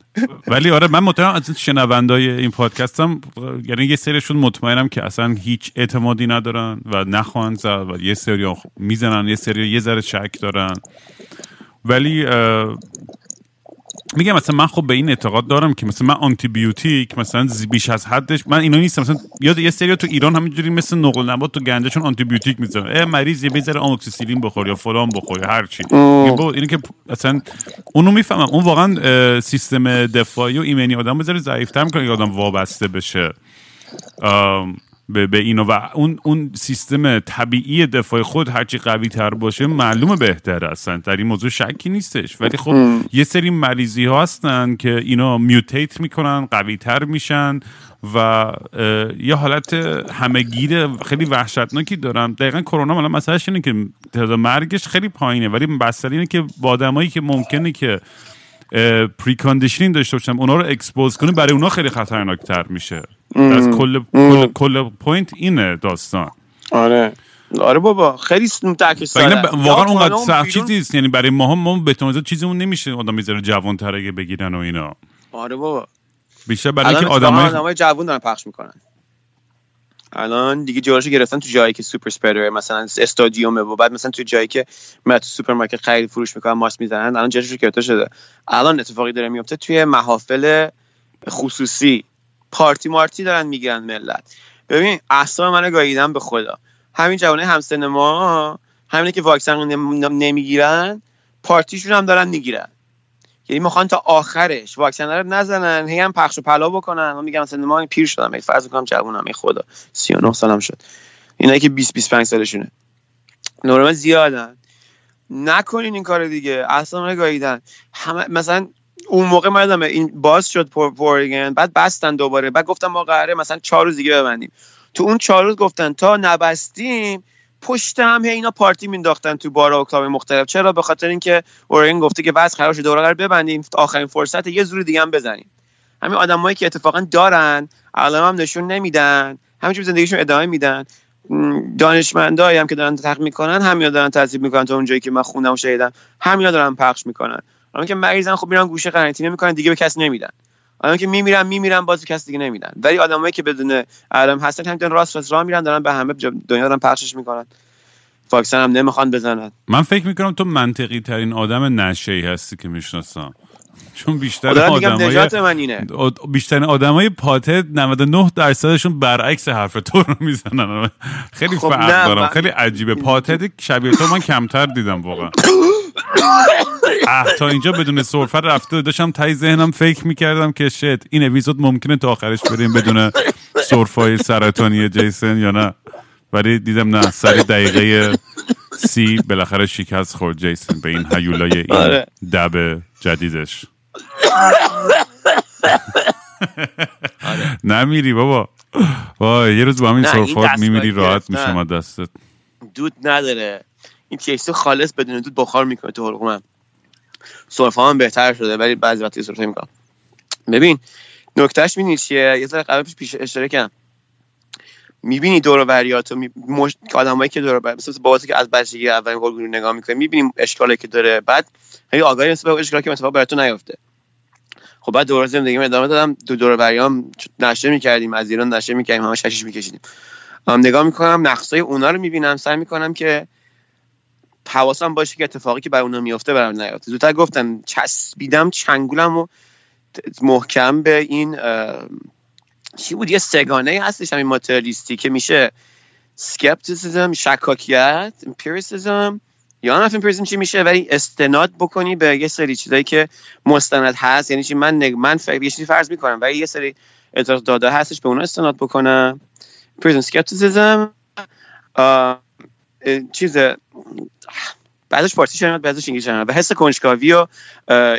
ولی آره من مطمئنم از شنوندای این پادکستم یعنی یه سریشون مطمئنم که اصلا هیچ اعتمادی ندارن و نخواهند زد و یه سری می‌زنن یه سری یه ذره شک دارن. ولی میگم مثلا من خب به این اعتقاد دارم که مثلا من آنتی بیوتیک مثلا بیش از حدش من اینا نیستم. مثلا یاد یه سری تو ایران همینجوری مثل نقل نبات تو گنده چون آنتی بیوتیک می‌ذارن. اه مریض یه بذاره آموکسیسیلین بخور یا فلان بخور یا هر چی. اینه که مثلا اونو می‌فهمم. اون واقعا سیستم دفاعی و ایمنی آدم بذاره ضعیف‌تر می‌کنه که آدم وابسته بشه. به, به اینو و اون اون سیستم طبیعی دفاع خود هرچی قوی تر باشه معلومه بهتره اصلا در این موضوع شکی نیستش. ولی خب ام. یه سری مریضی ها هستن که اینا میوتیت می‌کنن قوی تر میشن و یه حالت همهگیر خیلی وحشتناکی دارن. دقیقا کرونا مالا مسئلهش اینه که تعداد مرگش خیلی پایینه ولی بستر اینه که با آدمایی که ممکنه که preconditioning داشته باشم اونا رو expose کنی برای اونا خیلی خطرناکتر میشه. از کل کل کل point اینه داستان. آره. آره بابا خیلی اینه ساده. واقعا اونقدر سخت چیزی نیست یعنی برای ما هم ما به احتمال چیزمون نمیشه آدم می‌ذاره جوان تر بگیرن و اینا. آره بابا. بیشتر برای اینکه آدمای آدمای جوون دارن پخش می‌کنن. الان دیگه جارشو گرفتن تو جایی که super spreader مثلا استادیومه و بعد مثلا تو جایی که من سوپرمارکت خرید فروش می‌کنن ماست می‌زنن الان جارشو گرفته شده. الان اتفاقی داره میفته توی محافل خصوصی. پارتی مارتی دارن می‌گیرن ملت. ببین اعصاب منو گاییدن به خدا. همین جوانه همسن ما همینه که واکسن نمی‌گیرن پارتیشون هم دارن می‌گیرن. یعنی می‌خوان تا آخرش واکسن رو نزنن هی هم پخش و پلا بکنن. من میگم مثلا ما پیر شدم فرض کنم جوونم ای خدا 39 سالم شد. اینایی که 20 25 سالشونه. نورمال زیادن. نکنین این کار دیگه. اصلا من گاییدن همه مثلا اون موقع من یادمه این باز شد پورگن بعد بستن دوباره. بعد گفتم ما قراره مثلا چهار روز دیگه ببندیم. تو اون چهار روز گفتن تا نبستیم پشت هم اینا پارتی مینداختن تو بارا و کلاب مختلف. چرا؟ به خاطر اینکه اورگن گفته که خراب شده دوباره قرار ببندیم. آخرین فرصت یه زور دیگه هم بزنیم. همین آدمایی که اتفاقا دارن علائم هم نشون نمیدن. همینجور زندگیشون ادامه میدن. دانشمندایی هم که دارن تحقیق می‌کنن همینا دارن تصدیق می‌کنن تا اونجایی که من خوندم و شنیدم. همینا دارن پخش می‌کنن. الان که مریضن خب میرن گوشه قرنطینه می‌کنن دیگه به کسی نمیدن. الان که میمیرن میمیرن باز کسی دیگه نمیدن. ولی آدمایی که بدون علائم هستن همین راست راست راه میرن دارن به همه دنیا دارن پخشش می‌کنن. واکسن هم نمی‌خوان بزنن. من فکر می‌کنم تو منطقی ترین آدم نشه هستی که می‌شناسم. چون بیشتر آدمای من اینه. بیشتر آدمای پاته 99 درصدشون برعکس حرف تو رو می‌زنن. خیلی خب فرق دارم. من- خیلی عجیبه. پاته شبیه تو من کمتر دیدم واقعا. [coughs] اه تا اینجا بدون سرفه رفته داشتم تای ذهنم فکر می‌کردم که شت این اپیزود ممکنه تا آخرش بریم بدون سرفای سرطانی جیسن یا نه. ولی دیدم نه سر دقیقه سی بالاخره شکست خورد جیسن به این هیولای این آره. جدیدش. [laughs] نمیری بابا. وای یه روز با همین سرفات میمیری راحت. میشم از دستت. دود نداره. این تیکسی خالص بدون دود بخار می‌کنه تو حلقومم سرفه هم بهتر شده ولی بعضی وقتی سرفه می‌کنم. ببین نکتهش می‌دونی چیه؟ یه ذره قبل پیش اشاره کردم می‌بینی دور و بریاتو می... مش... آدمایی که دور و بر مثل باباتی که از بچگی اولین رو نگاه می‌کنه می‌بینیم اشکالی که داره. بعد هی آگاهی نسبت به اشکالی که مثلا برای تو نیفته. خب بعد دوباره زندگی ادامه دادم. دو دور و بریام نشه می‌کردیم از ایران نشه می‌کردیم همه ششیش میکشیدیم. هم نگاه می‌کنم نقصای اونا رو می‌بینم سعی می‌کنم که حواسم باشه که اتفاقی که برای اونا میفته برام نیفته. زودتر گفتم چسبیدم چنگولم و محکم به این چی بود؟ یه سگانه هستش همین ماتریالیستی که میشه سکپتیسیزم شکاکیت امپیریسیزم یا نه امپیریسیزم چی میشه ولی استناد بکنی به یه سری چیزایی که مستند هست. یعنی چی؟ من نگ... من فکر یه چیزی فرض می‌کنم. ولی یه سری اعتراض داده هستش به اونا استناد بکنم. امپیریسیزم سکپتیسیزم چیز بعدش پارتیشن میاد بعدش انگلیسی میاد و حس کنجکاوی و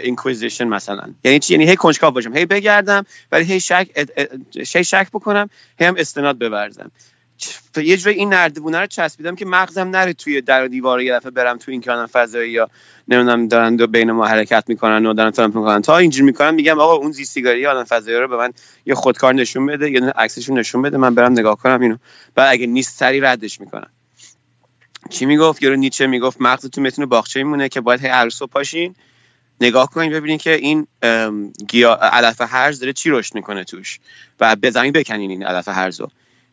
اینکویزیشن مثلا. یعنی چی؟ یعنی هی کنجکاو باشم. هی بگردم ولی هی شک هی شک بکنم هی هم استناد بورزم چ- یه جوری این نردبونه رو چسبیدم که مغزم نره توی در و دیوار یه دفعه برم تو این کانال فضایی یا نمی‌دونم دارن دو بین ما حرکت می‌کنن و دارن ترامپ می‌کنن. تا اینجوری می‌کنم میگم آقا اون زیستیگاری آدم فضایی رو به من یه خودکار نشون بده یه عکسشون نشون بده من برم نگاه کنم اینو. بعد اگه نیست سری ردش می‌کنم. چی می‌گفت؟ یارو نیچه می‌گفت مغزتون می‌تونه باغچه میمونه که باید هر صبح پاشین. نگاه کنین ببینین که این علف هرز داره چی رشد می‌کنه توش. و به زمین بکنین این علف هرزو.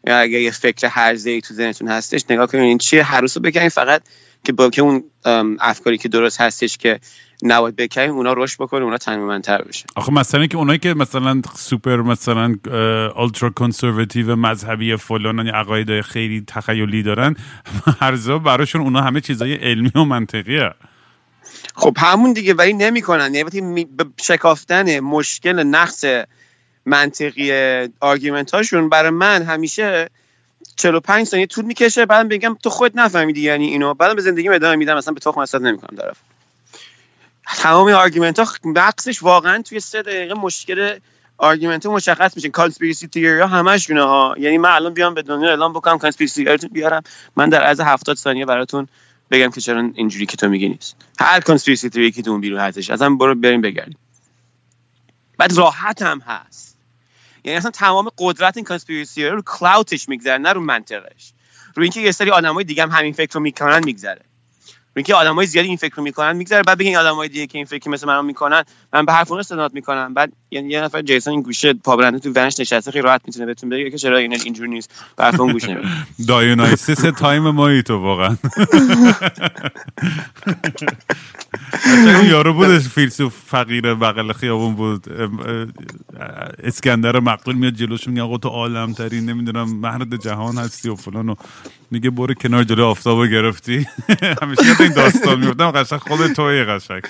اگه یه فکر هرزه ای تو ذهنتون هستش نگاه کنین این چیه. هر روز رو بکنین فقط که با که اون افکاری که درست هستش که نباید بکنین اونا رشد بکنه اونا تنظیم‌مندتر بشه. آخه مثلا که اونایی که مثلا سوپر مثلا آلترا کنسرواتیو مذهبی فلان یا عقاید خیلی تخیلی دارن [laughs] هرزا براشون اونا همه چیزای علمی و منطقیه. خب همون دیگه ولی نمی‌کنن. یعنی شکافتن مشکل نقص منطقی argument هاشون برای من همیشه 45 ثانیه طول می‌کشه بعدم بگم تو خود نفهمیدی یعنی اینو. بعدم به زندگی ادامه میدم مثلا به تخم اصلا نمی‌کنم طرف. تمام argument ها نقصش واقعا توی سه دقیقه مشکل argument مشخص میشه. conspiracy theory ها همشونه ها یعنی من الان بیام به دنیا اعلام بکنم conspiracy theory تون بیارم. من در عرض 70 ثانیه براتون بگم که چرا اینجوری که تو میگی نیست. هر کانسپیرسی تیوری که تو اون بیرون هستش اصلا برو بریم بگردیم. بعد راحت هم هست. یعنی اصلا تمام قدرت این کانسپیرسی رو کلاوتش میگذره نه رو منطقش. رو اینکه یه سری آدمای دیگه هم همین فکر رو می‌کنن میگذره. اینکه آدمای زیادی این فکر رو می‌کنن میگذره بعد بگین آدمای دیگه که این فکر مثل من می‌کنن من به حرف اون استناد می‌کنم. بعد یعنی یه نفر جیسون این گوشه پابرنده تو ونش نشسته خیلی راحت می‌تونه بهتون بگه که چرا این اینجوری نیست. حرف اون گوش نمیده [laughs] Dionysus time مایی تو واقعا. [laughs] یارو بودش فیلسوف فقیر بغل خیابون بود. اسکندر مقتول میاد جلوش میگه آقا تو عالم ترین نمی‌دونم مرد جهان هستی و فلان و میگه برو کنار جلو آفتابو گرفتی. [laughs] همیشه این داستان می‌گفتم قشنگ خود توی قشنگ.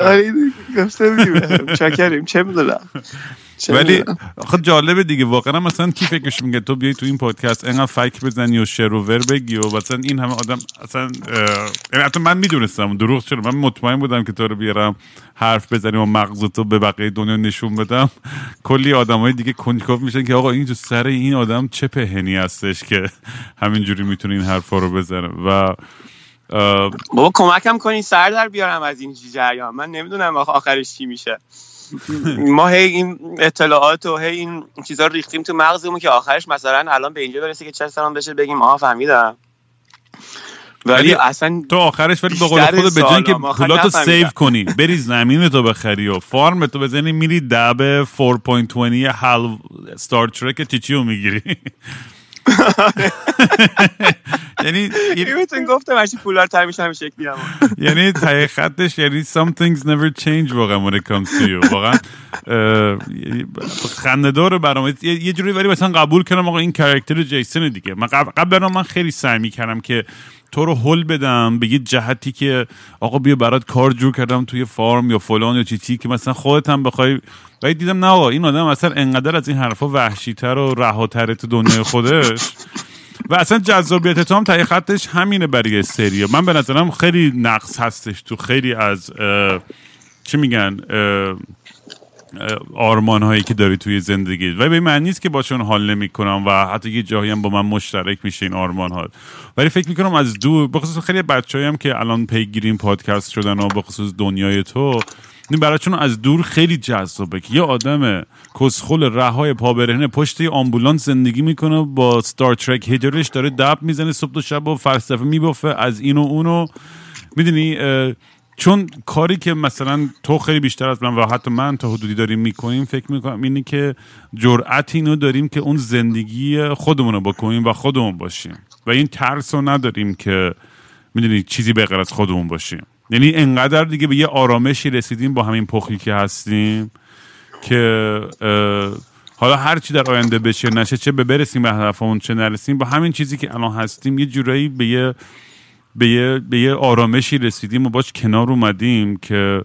آره چاکریم چه می‌دونم. ولی خود جالبه دیگه واقعا مثلا کی فکرش میگه تو بیای تو این پادکست انقدر فک بزنی و شعر و ور بگی و مثلا این همه آدم اصلا یعنی حتی من می‌دونستم دروغ چرا من مطمئن بودم که تو رو بیارم حرف بزنی و مغز تو به بقیه دنیا نشون بدم. کلی های دیگه کنجکاو میشن که آقا این تو سر این آدم چه پهنی هستش که همینجوری می‌تونه این حرفا رو بزنه. و بابا کمکم کنین سر در بیارم از این جریان. من نمی‌دونم آخرش چی میشه. ما هی این اطلاعات و هی این چیزا رو ریختیم تو مغزمون که آخرش مثلا الان به اینجا برسه که چه سلام بشه بگیم آها فهمیدم. ولی اصلا تو آخرش ولی به قول خود به جن که پولاتو سیو کنی بری زمین تو بخری و فارم تو بزنی میری دب 4.20 حل ستار ترک چیچیو می‌گیری. [laughs] یعنی میتون گفتم هرچی پولار تر میشه همین شکلی هم. یعنی تای خطش یعنی some things never change واقعا when it comes to you. واقعا خنده داره برام. یه جوری ولی مثلا قبول کردم آقا این کرکتر جیسن دیگه. من قبل من خیلی سعی می‌کردم که تو رو حل بدم به یه جهتی که آقا بیا برات کار جور کردم توی فارم یا فلان یا چی چی که مثلا خودت هم بخوای. و دیدم نه آقا این آدم اصلا انقدر از این حرفا وحشیتر و رهاتره تو دنیای خودش. و اصلا جذابیت تو هم تایی خطش همینه برای سریه. من به نظرم خیلی نقص هستش تو خیلی از چی میگن آرمان هایی که داری توی زندگی. و به معنی نیست که باشون حال نمی کنم و حتی یه جایی هم با من مشترک میشه این آرمان ها ولی فکر می‌کنم از دور بخصوص خیلی بچه هم که الان پیگیرین پادکست شدن و بخصوص دنیای تو این برایشون از دور خیلی جذابه که یه آدم کسخل رهای پابرهنه پشت آمبولانس زندگی می‌کنه با ستار ترک هیدرش داره دب می‌زنه صبح و شب و فلسفه میبافه از این و اونو می‌دونی چون کاری که مثلا تو خیلی بیشتر از من و حتی من تا حدودی داریم می‌کنیم فکر می‌کنم اینه که جرأت اینو داریم که اون زندگی خودمون رو بکنیم و خودمون باشیم. و این ترس رو نداریم که می‌دونی چیزی به از خودمون باشیم. یعنی انقدر دیگه به یه آرامشی رسیدیم با همین پخی که هستیم که حالا هر چی در آینده بشه نشه چه به برسیم به هدفمون چه نرسیم با همین چیزی که الان هستیم یه جورایی به یه به یه, به یه آرامشی رسیدیم و باش کنار اومدیم که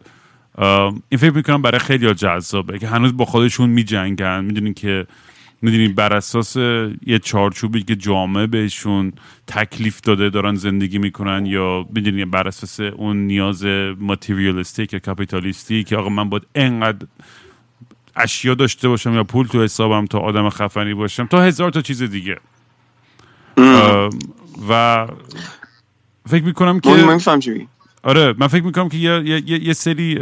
این فکر می‌کنم برای خیلی جذابه که هنوز با خودشون میجنگن. می‌دونین که می‌دونی بر اساس یه چارچوبی که جامعه بهشون تکلیف داده دارن زندگی می‌کنن یا می‌دونی بر اساس اون نیاز ماتریالیستیک یا کپیتالیستی که آقا من باید انقدر اشیا داشته باشم یا پول تو حسابم تا آدم خفنی باشم تا هزار تا چیز دیگه. و فکر می‌کنم که من آره من فکر می‌کنم که یه, یه،, یه سری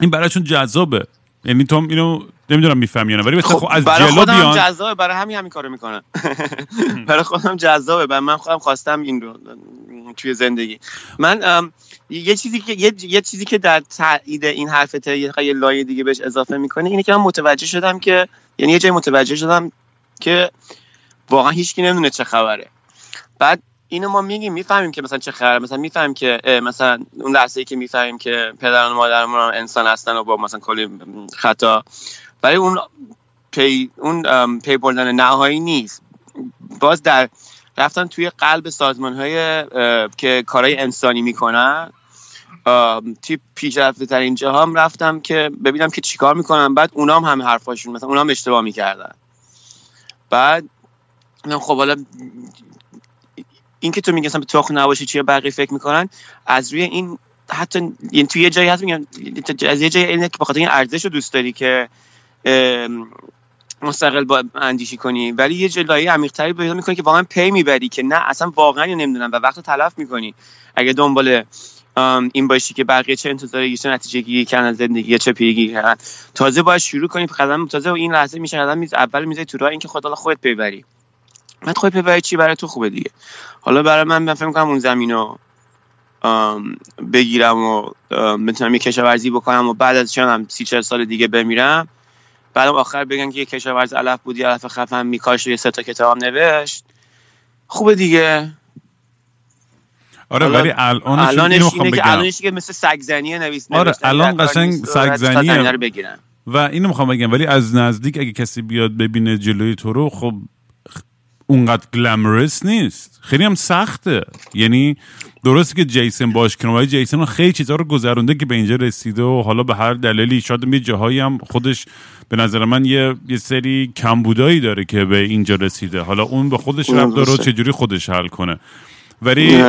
این برایشون جذابه. یعنی تو اینو نمی‌دونم می‌فهمی نه ولی خب, از برای جلو بیان. جذابه برای همین همین کارو می‌کنن [laughs] برای خودم جذابه برای من خودم خواستم این رو توی زندگی. من یه چیزی که یه, چیزی که در تایید این حرف یه لایه دیگه بهش اضافه می‌کنه اینه که من متوجه شدم که یعنی یه جای متوجه شدم که واقعا هیچکی نمی‌دونه چه خبره. بعد اینو ما میگیم می‌فهمیم که مثلا چه خبره. مثلا می‌فهمیم که مثلا اون لحظه ای که می‌فهمیم که پدران و مادرمون انسان هستن و با مثلا کلی خطا. برای اون پی اون پی بردن نهایی نیست. باز در رفتن توی قلب سازمان های که کارهای انسانی می‌کنن توی پیشرفته تر اینجا هم رفتم که ببینم که چیکار می‌کنن. بعد اونام هم حرفاشون مثلا اونام اشتباه می‌کردن. بعد خب حالا این که تو میگی به تخم نباشی چیه بقیه فکر می‌کنن از روی این حتی یعنی توی یه جایی هست میگن از یه جایی اینه که بخاطر این ارزش رو دوست داری که مستقل با اندیشی کنی ولی یه جلایی عمیق‌تری پیدا می‌کنی که واقعا پی می‌بری که نه اصلا واقعا نمی‌دونم و وقت تلف می‌کنی. اگه دنبال این باشی که بقیه چه انتظاری چه نتیجه گیری کردن زندگی چه پیگیری کردن. تازه باید شروع کنی قدم تازه این لحظه میشه قدم میز اول میزه تو راه اینکه خدا خودت ببری. بعد خودت ببری چی برای تو خوبه دیگه؟ حالا برای من من فکر کنم اون زمینو بگیرم و بتونم یه کشاورزی بکنم و بعد از چنم سی چل سال دیگه بمیرم. بعدم آخر بگن که یه کشاورز علف بودی علف خفن میکاش یه سه تا کتاب نوشت. خوبه دیگه. آره ولی الان الانش اینه که الانش که مثل سگزنی نویس آره الان قشنگ سگزنیه و اینو می‌خوام بگم ولی از نزدیک اگه کسی بیاد ببینه جلوی تو رو خب اونقدر گلمرس نیست. خیلی هم سخته. یعنی درسته که جیسن باش کنه ولی جیسن خیلی چیزها رو گذرونده که به اینجا رسیده و حالا به هر دلیلی شاید یه جاهایی هم خودش به نظر من یه, یه سری کمبودایی داره که به اینجا رسیده. حالا اون به خودش رفت داره چجوری خودش حل کنه. ولی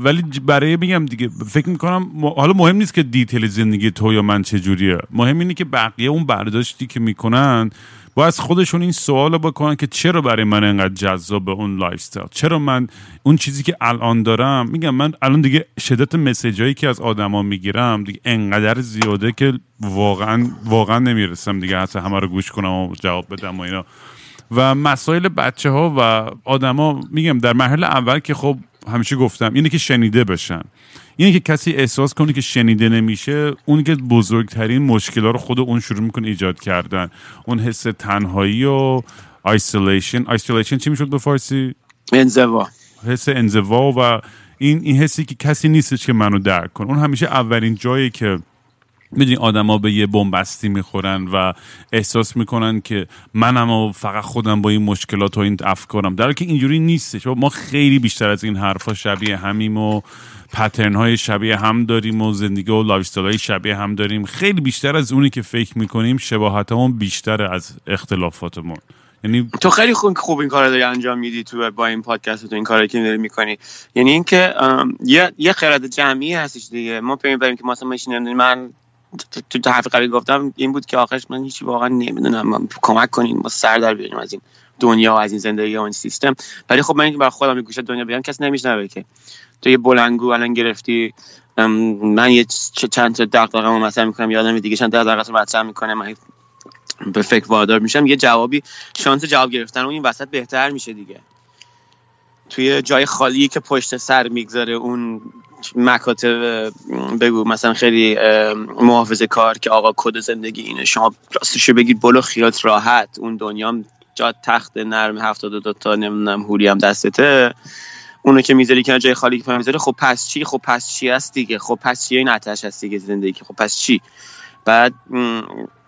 ولی برای میگم دیگه فکر می‌کنم حالا مهم نیست که detail زندگی تو یا من چجوریه. مهم اینه که بقیه اون برداشتی که می‌کنن با از خودشون این سوال بکنن که چرا برای من انقدر جذاب اون lifestyle چرا من اون چیزی که الان دارم؟ میگم من الان دیگه شدت message هایی که از آدما می‌گیرم دیگه انقدر زیاده که واقعا واقعا نمی‌رسم دیگه حتی همه رو گوش کنم و جواب بدم و اینا. و مسائل بچه ها و آدما میگم در مرحله اول که خب همیشه گفتم اینه که شنیده بشن. اینه که کسی احساس کنه که شنیده نمیشه اون که بزرگترین مشکل رو خود اون شروع می‌کنه ایجاد کردن. اون حس تنهایی و isolation isolation چی می‌شد به فارسی؟ انزوا. حس انزوا و این این حسی که کسی نیستش که منو درک کنه. اون همیشه اولین جایی که می‌دونی آدما به یه بنبستی می‌خورن و احساس می‌کنن که منم و فقط خودم با این مشکلات و این افکارم. در که اینجوری نیستش. ما خیلی بیشتر از این حرفا شبیه همیم و pattern های شبیه هم داریم و زندگی و life های شبیه هم داریم. خیلی بیشتر از اونی که فکر می‌کنیم شباهتمون بیشتر از اختلافاتمون. یعنی تو خیلی خوب خوب این کار داری انجام میدی تو با این پادکست تو این کاری که داری می‌کنی. یعنی اینکه یه یه خرد جمعی هستش دیگه. ما پیش بریم که مثلا من تو تو حرف قبلی گفتم این بود که آخرش من هیچی واقعا نمی‌دونم. کمک کنین ما سر در بیاریم از این. دنیا و از این زندگی و این سیستم. ولی خب من اینکه برای خودم گوشه دنیا بیام کسی نمیشنوه که. تو یه بلنگو الان گرفتی من یه چند تا دغدغه‌مو مثلا می‌کنم یادم دیگه چند دغدغه رو مطرح می‌کنه من به فکر وادار میشم. یه جوابی شانس جواب گرفتن و این وسط بهتر میشه دیگه. توی جای خالی که پشت سر می‌گذاره اون مکاتب بگو مثلا خیلی محافظه کار که آقا کد زندگی اینه شما راستشو بگید بلو خیالت راحت اون دنیا جا تخت نرم هفتاد دو تا نمی‌دونم هوری هم دستته. اونو که می‌ذاری که جای خالی که می‌ذاری خب پس چی؟ خب پس چی هست دیگه؟ خب پس چی؟ این آتش هست دیگه زندگی خب پس چی؟ بعد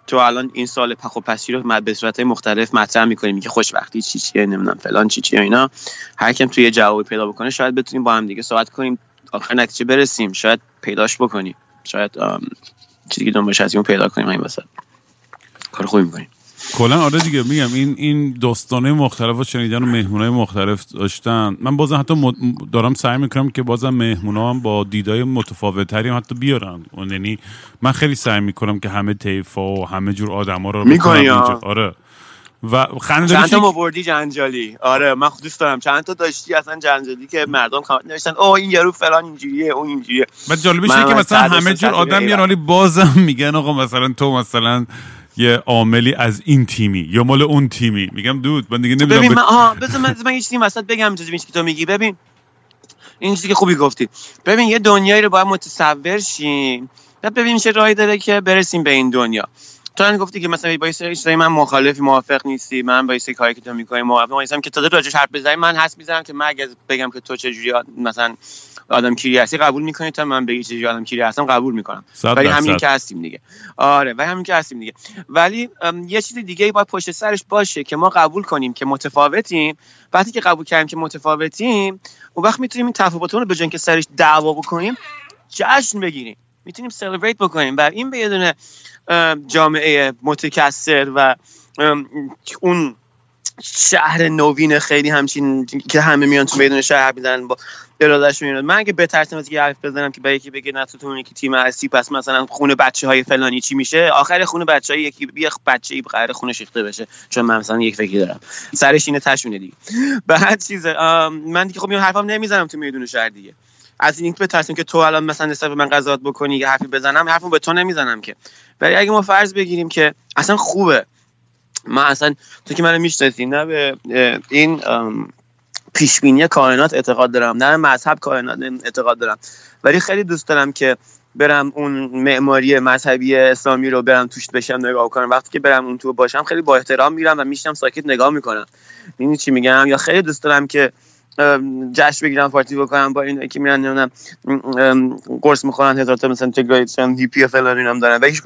تو الان این سال خب پس چی رو به صورت مختلف مطرح می‌کنیم. که خوشبختی چی چیه؟ نمی‌دونم فلان چی چیه؟ اینا. هر کم توی جوابی پیدا بکنه شاید بتونیم با هم دیگه صحبت کنیم. آخر نتیجه برسیم. شاید پیداش بکنیم. شاید چیزی که دنبالش هستیم پیدا کنیم. این وسط. کار خوبی می‌کنیم. کلا آره دیگه میگم این این داستانه مختلف و شنیدن و مهمونای مختلف داشتن. من بازم حتی دارم سعی می‌کنم که بازم مهمونا هم با دیدای متفاوتتری هم حتی بیارن. یعنی من خیلی سعی می‌کنم که همه طیفا و همه جور آدما رو می‌کنی آره. و چند تا مبردی جنجالی؟ آره من دوست دارم. چند تا داشتی اصلا جنجالی که مردم کامنت نوشتن؟ او این یارو فلان اینجوریه اون اینجوریه. بعد جالبش اینه که مثلا همه جور آدم میان ولی بازم میگن آقا مثلا تو مثلا یه عاملی از این تیمی یا مال اون تیمی. میگم دود من دیگه نمی‌دونم ببین من آها بذار من, من یه چیزی وسط بگم چیزی که تو میگی. ببین این چیزی که خوبی گفتی. ببین یه دنیایی رو باید متصور شیم. بعد ببین چه راهی داره که برسیم به این دنیا. تو هم گفتی که مثلا با یه من مخالف موافق نیستی. من با یه کاری که تو می‌کنی موافق نیستم که تا راجعش حرف بزنی. من حس می‌زنم که من اگه بگم که تو چه جوری مثلا آدم کیری هستی قبول می‌کنی تا من بگی چه آدم کیری هستم قبول می‌کنم. ولی همین که هستیم دیگه. آره ولی همین که هستیم دیگه. ولی یه چیز دیگه باید پشت سرش باشه که ما قبول کنیم که متفاوتیم. وقتی که قبول کردیم که متفاوتیم اون وقت می‌تونیم این تفاوتمون رو به که سرش دعوا بکنیم جشن بگیریم. می‌تونیم سلبریت بکنیم. بر این به یه دونه جامعه متکثر و اون شهر نوین خیلی همچین که همه میان تو میدون شهر می‌زنن با ارادهشون میاد من اگه بترسم از یه حرف بزنم که به یکی بگه نه تو که تیم هستی پس مثلا خونه بچه های فلانی چی میشه؟ آخر خونه بچه های یکی یه بچه ای قرار خونه شیخته بشه. چون من مثلا یک فکری دارم. سرش اینه تشونه دیگه. [laughs] بعد چیزه من دیگه خب این حرفام نمی‌زنم تو میدون شهر دیگه. از این بترسیم که تو الان مثلا نسبت به من قضاوت بکنی یه حرفی بزنم حرفو به تو نمی‌زنم که. ولی اگه ما فرض بگیریم که اصلا خوبه. من اصلا تو که منو می‌شناسی نه به این پیشبینی کائنات اعتقاد دارم نه مذهب کائنات اعتقاد دارم. ولی خیلی دوست دارم که برم اون معماری مذهبی اسلامی رو برم توش بشم نگاه کنم. وقتی که برم اون تو باشم خیلی با احترام میرم و میشم ساکت نگاه می‌کنم. این چی میگم؟ یا خیلی دوست دارم که جشن بگیرم پارتی بکنم با این که میرن نمی‌دونم قرص می‌خورن هزار تا مثلا تگرایتشن هیپی فلان اینام دارن. و هیچ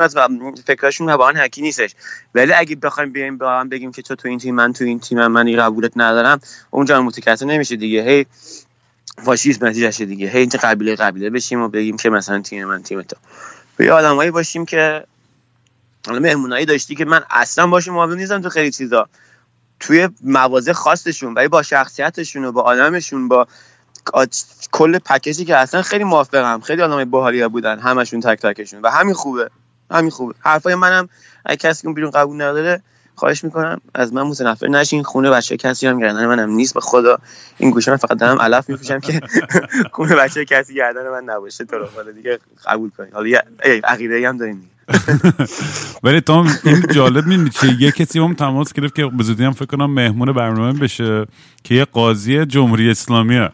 فکرشون واقعا حکی نیستش. ولی اگه بخوایم بیایم با هم بگیم که تو تو این تیم من تو این تیم من این قبولت ندارم اونجا متکثر نمیشه دیگه. هی فاشیسم نتیجه دیگه. هی اینجا قبیله قبیله بشیم و بگیم که مثلا تیم من تیم تو. به آدمایی باشیم که حالا مهمونایی داشتی که من اصلا باشیم موافق نیستم تو خیلی چیزا. توی مواضع خاصشون ولی با شخصیتشون و با آدمشون با کل پکیجی که اصلا خیلی موافقم. خیلی آدمای باحالی بودن همشون تک تکشون و همین خوبه. همین خوبه. حرفای منم اگه کسی اون بیرون قبول نداره خواهش می‌کنم از من متنفر نشین. خونه بچه کسی هم گردن منم نیست. به خدا این گوشه من فقط دارم علف میپوشم که [laughs] خونه بچه کسی گردن من نباشه. تو رو دیگه قبول کنید حالا عقیده هم داریم [laughs] ولی تو این جالب می‌دونی چه یه کسی هم تماس گرفت که به زودی هم فکر کنم مهمون برنامه بشه که یه قاضی جمهوری اسلامیه.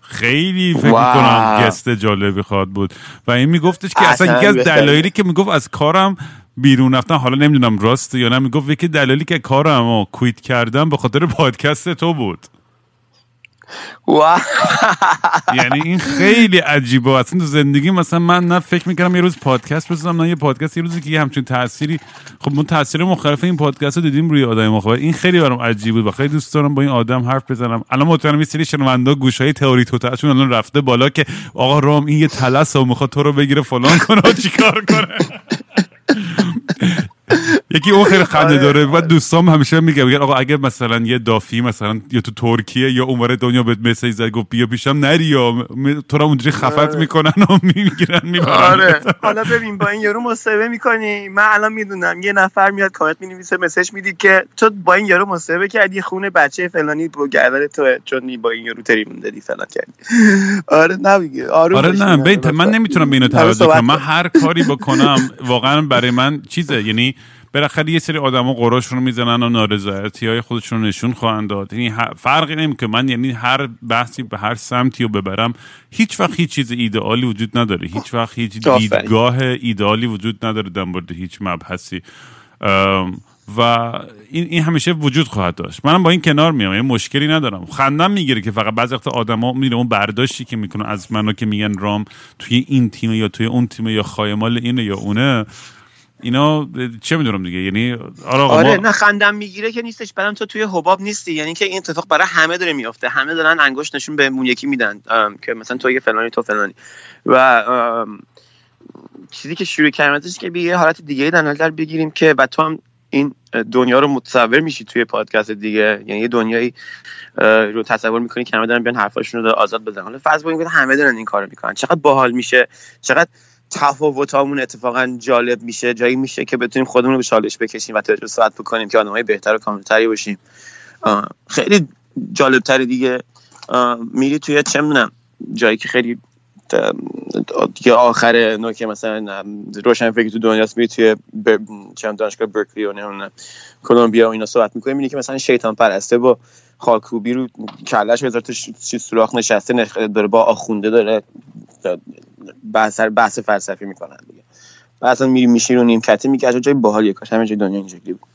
خیلی فکر کنم گست جالبی خواد بود. و این میگفتش که اصلا یکی از دلایلی که می‌گفت از کارم بیرون رفتن حالا نمی‌دونم راست یا نه می‌گفت یکی دلالی که کارم کویت کردم به خاطر پادکست تو بود. یعنی این خیلی عجیبه. اصلا تو زندگی مثلا من نه فکر می‌کردم یه روز پادکست بزنم نه یه پادکست یه روزی که یه همچین تأثیری خب من تاثیر مختلف این پادکست رو دیدیم روی آدم مختلف این خیلی برام عجیب بود و خیلی دوست دارم با این آدم حرف بزنم. الان مطمئنم یه سری شنوندا گوشای تئوری توتاشون الان رفته بالا که آقا رام این یه تلس و می‌خواد تو رو بگیره فلان کنه چیکار کنه. [laughs] یکی اون خیلی خنده داره. و دوستام همیشه میگه میگن آقا اگه مثلا یه دافی مثلا یا تو ترکیه یا اونور دنیا بهت مسیج زد گفت بیا پیشم نری یا تو را اونجوری خفت آره. می‌کنن و می‌گیرن می‌برن. آره. حالا ببین با این یارو مصاحبه می‌کنی. من الان می‌دونم یه نفر میاد کامنت می‌نویسه مسیج میدی که تو با این یارو مصاحبه کردی خونه بچه فلانی با گردن تو چون با این یارو تریمون دادی فلان کردی. آره نه آره نه ببین من نمی‌تونم به اینو توجه کنم. من هر کاری بکنم واقعا برای من چیزه. یعنی بالاخره یه سری آدما قراشون رو می‌زنن و نارضایتی های خودشون رو نشون خواهند داد. یعنی فرقی نمی که من یعنی هر بحثی به هر سمتی رو ببرم هیچ وقت هیچ چیز ایدئالی وجود نداره. هیچ وقت هیچ دیدگاه ایدئالی وجود نداره در مورد هیچ مبحثی. و این, این همیشه وجود خواهد داشت. منم با این کنار میام. یه مشکلی ندارم. خندم می‌گیره که فقط بعضی وقت آدما میره اون برداشتی که می‌کنه از منو که میگن رام توی این تیم یا توی اون تیم یا خایمال اینه یا اونه. اینا چه می‌دونم دیگه؟ یعنی آره, آره نه خندم می‌گیره که نیستش بعدم تو توی حباب نیستی. یعنی که این اتفاق برای همه داره میافته. همه دارن انگشت نشون به اون یکی میدن که مثلا تو یه فلانی تو فلانی. و چیزی که شروع کردم که به یه حالت دیگه در نظر بگیریم که بعد تو هم این دنیا رو متصور میشی توی پادکست دیگه. یعنی یه دنیایی رو تصور می‌کنی که همه دارن بیان حرفاشون رو آزاد بزنن. حالا فرض کنیم همه دارن این کارو می‌کنن. چقدر باحال میشه. چقدر تفاوتامون اتفاقا جالب میشه. جایی میشه که بتونیم خودمون رو به چالش بکشیم و تجربه صحبت بکنیم که آدمای بهتر و کاملتری باشیم. خیلی جالب تری دیگه میری توی چه می‌دونم جایی که خیلی دیگه آخر نوع که مثلا روشن فکر تو دنیاست میری توی چند دانشگاه برکلی و نمی‌دونم کلمبیا و اینا صحبت می‌کنی میری که مثلا شیطان پرسته با خاکوبی رو کلش هزار تا سوراخ نشسته داره با آخونده داره. بحث بحث فلسفی می‌کنن دیگه. و اصلا میری میشی رو نیمکتی میگه جای باحالیه کاش همه جای دنیا اینجوری بود.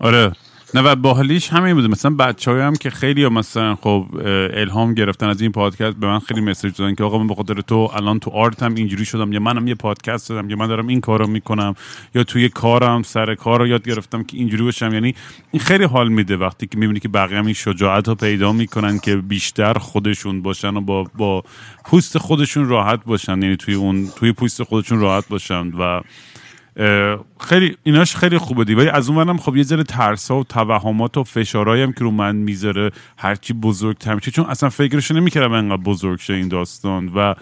آره. نه و باحالیش همین بوده. مثلا بچه هم که خیلی یا مثلا خب الهام گرفتن از این پادکست به من خیلی مسیج دادن که آقا من به خاطر تو الان تو آرتم اینجوری شدم یا منم یه پادکست دادم یا من دارم این کارو می‌کنم یا توی کارم سر کار رو یاد گرفتم که اینجوری باشم. یعنی این خیلی حال میده وقتی که می‌بینی که بقیه هم این شجاعت رو پیدا می‌کنن که بیشتر خودشون باشن و با با پوست خودشون راحت باشن. یعنی توی اون توی پوست خودشون راحت باشن و خیلی ایناش خیلی خوبه دی. ولی از اون خب یه ذره ترس و توهمات و فشارهایی هم که رو من می‌ذاره هرچی بزرگتر میشه. چون اصلا فکرش نمی‌کردم انقدر بزرگ شه این داستان و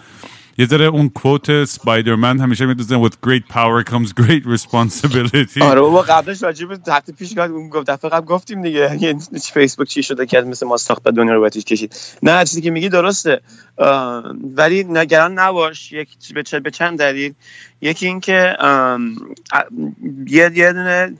یه ذره اون کوت سپایدرمن همیشه میدوزن with great power comes great responsibility. آره بابا قبلش راجع به هفته پیش گفت دفعه قبل گفتیم دیگه یه فیسبوک چی شده که مثل ما ساخت دنیا رو باتیش کشید. نه چیزی که میگی درسته. ولی نگران نباش یک به به چند دلیل. یکی این که یه یه دونه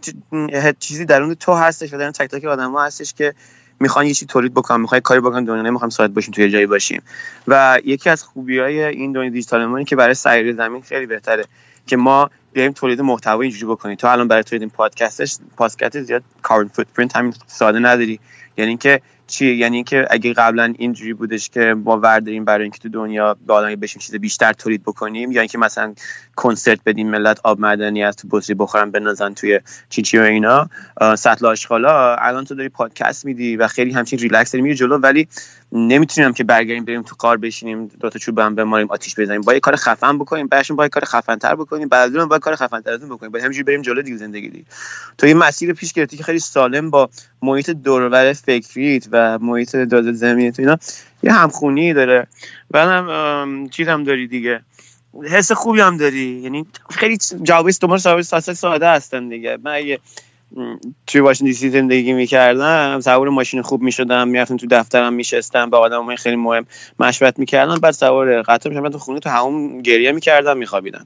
چیزی درون تو هستش و درون تک تک آدم هستش که می‌خوان یه چیزی تولید بکنن می‌خوان کاری بکنن دنیا نمی‌خوام ساعت باشیم توی جایی باشیم. و یکی از خوبی های این دنیا دیجیتال ما که برای سیر زمین خیلی بهتره که ما بیایم تولید محتوا اینجوری بکنیم. تو الان برای تولید پادکستش پادکست زیاد کاربن فوتپرینت همین ساده نداری. یعنی اینکه چیه؟ یعنی اینکه اگه قبلا اینجوری بودش که ما ورداریم برای اینکه تو دنیا آدمی بشیم چیز بیشتر تولید بکنیم یا اینکه مثلا کنسرت بدیم ملت آب معدنی از تو بطری بخورن بنازن توی چی چی و اینا سطل آشغالا الان تو داری پادکست میدی و خیلی همچین ریلکس داری میری جلو ولی نمی‌تونیم که برگردیم بریم تو کار بشینیم دو تا چوب هم بماریم آتیش بزنیم. با یه کار خفن بکنیم بعدش با یه کار خفن تر بکنیم بعد با کار خفن تر بکنیم. بعد همینجوری بریم جلو دیگه زندگی دی تو این مسیر پیش گرفتی که خیلی سالم با محیط دورور فکریت و محیط داده زمینت اینا یه همخونی داره. بعدم چیز هم داری دیگه. حس خوبی هم داری. یعنی خیلی جوابش تو ساده ساده هستن دیگه. من توی واشنگتن دی سی زندگی می‌کردم سوار ماشین خوب می‌شدم می‌رفتم تو دفترم میشستم با آدم خیلی مهم مشورت می‌کردم بعد سوار قطار می‌شدم تو خونه تو همون گریه می‌کردم میخوابیدم.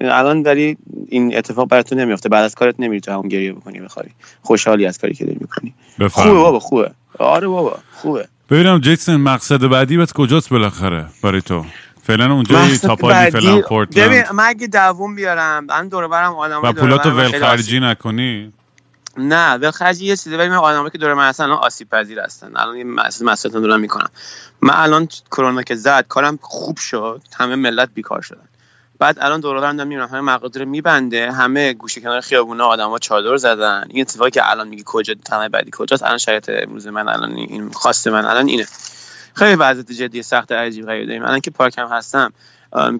الان ولی این اتفاق برای تو نمیفته بعد از کارت نمیری تو همون گریه بکنی بخواری خوشحالی از کاری که داری می‌کنی. خوبه بابا خوبه. آره بابا خوبه. ببینم جیکسون مقصد بعدی بهت کجاست بالاخره برای تو؟ فعلا اونجا تاپالی فعلا پورتلند ببین من اگه دووم بیارم من دور برم آدم و پولاتو ول خرجی نکنی؟ نه ولخرجی یه چیزی ولی من آدمایی که دور من هستن الان آسیب پذیر هستن. الان این مسئله دارم می‌کنم. من الان کرونا که زد کارم خوب شد. همه ملت بیکار شدن. بعد الان دور دارم می‌بینم. همه مقادیر میبنده. همه گوشه کنار خیابونا آدما چادر زدن. این اتفاقی که الان میگی کجا تمام بعدی کجاست؟ الان شرایط امروز من الان این خواسته من الان اینه. خیلی وضعیت جدی سخت عجیب غریب داریم. الان که پارکم هستم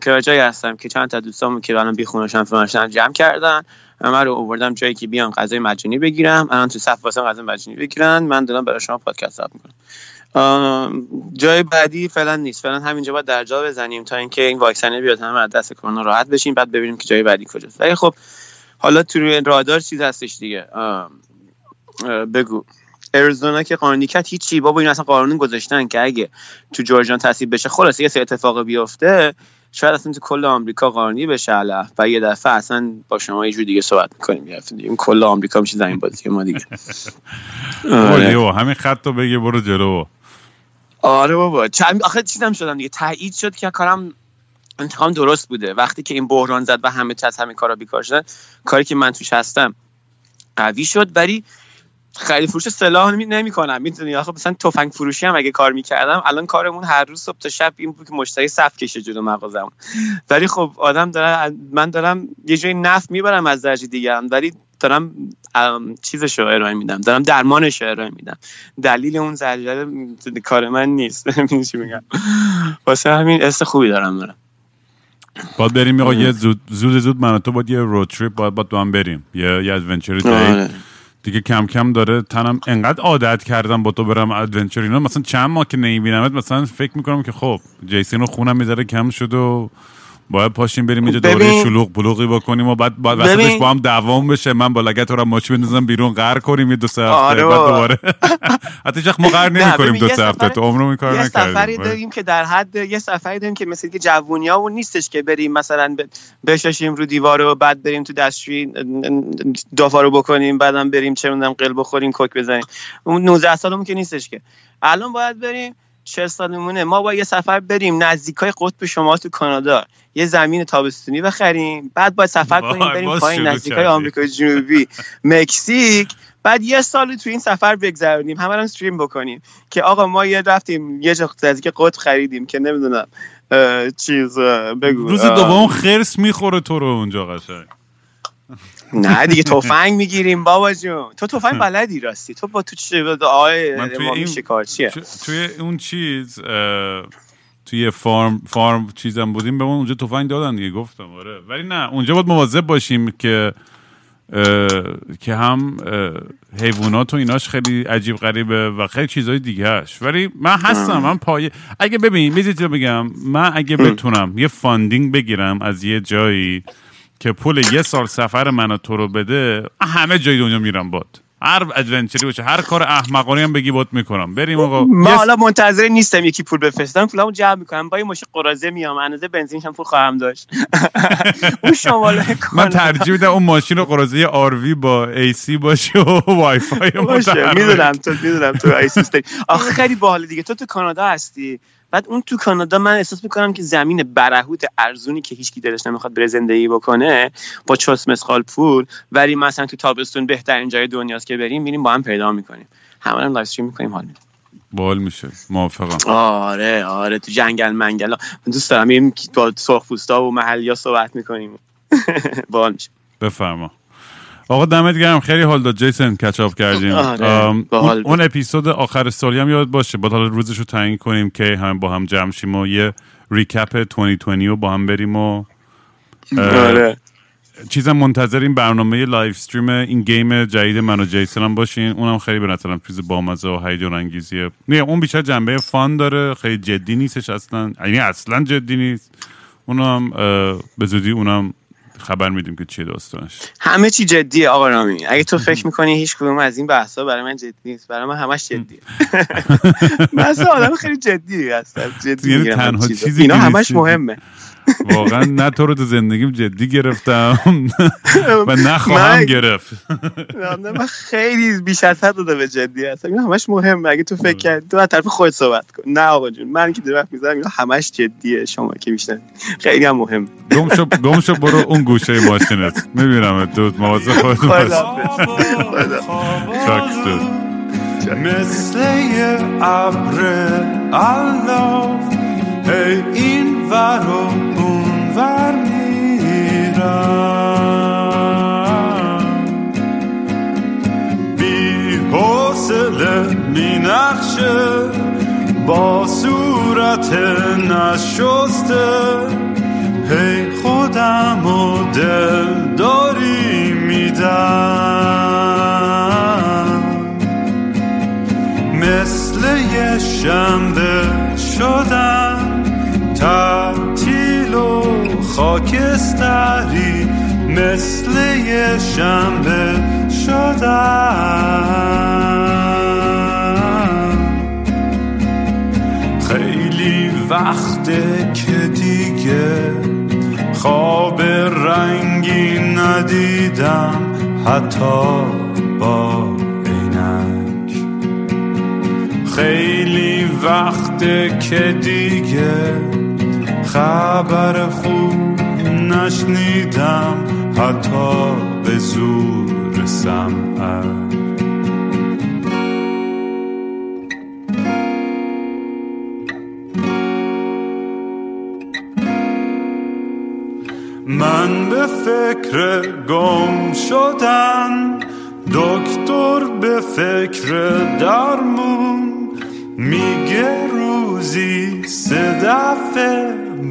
که جایی هستم که چند تا دوستام که الان بیخونشن فرانشن جمع کردن. من رو آوردم جایی که بیان غذای مجانی بگیرم. الان تو صف واسه غذای مجانی بگیرن. من دارم برای شما پادکست ضبط می‌کنم جای بعدی فعلا نیست. فعلا همینجا باید در جا بزنیم تا اینکه این واکسنه بیاد همه از دست کرونا راحت بشیم. بعد ببینیم که جای بعدی کجاست. ولی خب حالا تو رادار چیز هستش دیگه. بگو. اریزونا که قانونی کرد هیچی. بابا این اصلا قانون گذاشتن که اگه تو جورجان تصیب بشه خلاص یه سری اتفاق بیفته. شاید اصلا تو کل آمریکا قانونی بشه علف و یه دفعه اصلا با شما یه جور دیگه صحبت می‌کنیم. این کل آمریکا میشه زمین بازی ما دیگه. [laughs] آره. همین خط رو بگی برو جلو. آره بابا. چند آخه چیزم شدم دیگه. تایید شد که کارم انتخاب درست بوده. وقتی که این بحران زد و همه از همین کارا بیکار شدن کاری که من توش هستم قوی شد. ولی خرید فروش سلاح نمی کنم می‌دونی؟ آخه مثلا تفنگ فروشی هم اگه کار می‌کردم الان کارمون هر روز صبح تا شب این بود که مشتری صف کشه جلو مغازم ولی خب آدم داره من دارم یه جای نفت می‌برم از درجه دیگه هم ولی دارم چیزش رو ارائه میدم. دارم درمانش رو ارائه میدم. دلیل اون زلزله کار من نیست. [laughs] چی میگم؟ واسه همین است خوبی دارم دارم. باید بریم یه زود زود زود من تو باید یه road trip باید باید هم بریم. یه یه adventure دیگه کم کم داره تنم انقدر عادت کردم با تو برم adventure اینا. مثلا چند ماه که نمیبینمت مثلا فکر می‌کنم که خب جیسن تو خونم می‌ذاره کم شد و باید پاشیم بریم اینجا دوره شلوغ پلوغی بکنیم و بعد بعد وسطش با هم دعوام بشه. من با لگت رو ماشین بندازم بیرون. قهر کنیم یه دو سه هفته. آره بعد دوباره [laughs] حتی چخ ما قهر نمی‌کنیم دو سه هفته. تو عمرو این کار نکردیم. یه سفری داریم که در حد یه سفری داریم که مثل که جوونیا اون نیستش که بریم مثلا بشاشیم رو دیوار و بعد بریم تو دستشویی دافا رو بکنیم بعدم بریم چه می‌دونم قل بخوریم کوک بزنیم. اون 19 سالمون که نیستش که. الان باید بریم چه سالمونه ما با یه سفر بریم نزدیکای قطب شما تو کانادا. یه زمین تابستونی بخریم. بعد باید سفر کنیم بریم پایین نزدیکای آمریکای جنوبی. مکزیک. بعد یه سال تو این سفر بگذرونیم. همه هم استریم بکنیم. که آقا ما یه رفتیم یه جا نزدیک قطب خریدیم که نمی‌دونم چیز بگو روز دوم خرس می‌خوره تو رو اونجا قشنگ. نه دیگه تفنگ می‌گیریم بابا جون. تو تفنگ [laughs] بلدی راستی. تو با تو چه آقای این شکارچیه؟ توی اون چیز توی فارم فارم چیزم بودیم به اونجا تفنگ دادن دیگه گفتم آره. ولی نه اونجا باید مواظب باشیم که که هم حیوانات و ایناش خیلی عجیب غریبه و خیلی چیزهای دیگهش ولی من هستم من پایه اگه ببین بیزید بگم. من اگه بتونم یه funding بگیرم از یه جایی که پول یه سال سفر من تو رو بده همه جای دنیا میرم بات. هر adventure ی باشه هر کار احمقانه هم بگی بات می‌کنم. بریم آقا. ما حالا منتظر نیستم یکی پول بفرستم پولمو جمع می‌کنم. با یه ماشین قراضه میام اندازه بنزین هم پول خواهم داشت. [laughs] اون شمال [laughs] من ترجیح میدم اون ماشین قراضه RV با AC باشه و وای فای باشه می‌دونم تو می‌دونم تو AC آخه خیلی باحال دیگه. تو تو کانادا هستی. بعد اون تو کانادا من احساس می‌کنم که زمین برهوت ارزونی که هیچکی دلش نمی‌خواد بره زندگی بکنه با چوس مثقال پول ولی مثلا تو تابستون بهترین جای دنیاست که بریم میریم با هم پیدا می‌کنیم. همه هم live stream می‌کنیم حال بال میشه. موافقم. آره آره تو جنگل منگل من دوست دارم با سرخپوستای محلی صحبت می‌کنیم. [laughs] باحال میشه. بفرما. آقا دمت گرم. خیلی حال داد. جیسن catch up کردیم. آره، اون, اپیزود آخر سالی هم یاد باشه. با حالا روزش رو تعیین کنیم که هم با هم جمع شیم و یه recap 2020 رو با هم بریم و آره. چیزم منتظر برنامه live stream این game جدید من و جیسن هم باشین. اونم خیلی به نظرم چیز بامزه و هیجان انگیزیه. نه اون بیشتر جنبه fun داره. خیلی جدی نیستش اصلا. یعنی اصلا جدی نیست. اونم به زودی اونم خبر میدیم که چیه داستانش. همه چی جدیه آقا رامی اگه تو فکر می‌کنی هیچ کدوم از این بحثا برای من جدی نیست برای من همش جدیه. [laughs] مثلا آدم خیلی جدی هست جدی یعنی تنها چیزی اینا همش مهمه. واقعا نه تو رو تو زندگیم جدی گرفتم. و نخواهم گرفت. من خیلی بیش از حد داده به جدی هستم. اینا همش مهمه. اگه تو فکر کردی تو از طرف خود صحبت کن. نه آقا جون من که در وقت می‌ذارم اینا همش جدیه. شما که میشنن خیلی هم مهم. گم شو برو اون گوشه ماشینت. می‌بینم تو مواظب خودت باش. مثل یه ابر الله هی این ور و اون ور میرم. بی حوصله می نخشه با صورت نشسته. هی خودم و دل داری میدم. مثل یه شنبه خاکستری مثل یه شنبه شدم خیلی وقته که دیگه خواب رنگی ندیدم حتی با عینک. خیلی وقته که دیگه خبر خوب نشنیدم حتی به زور سمعت من به فکر گم شدن دکتر به فکر درمون میگه روزی سه دفعه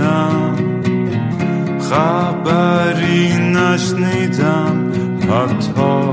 ندیدم. خبری نشنیدم. حتی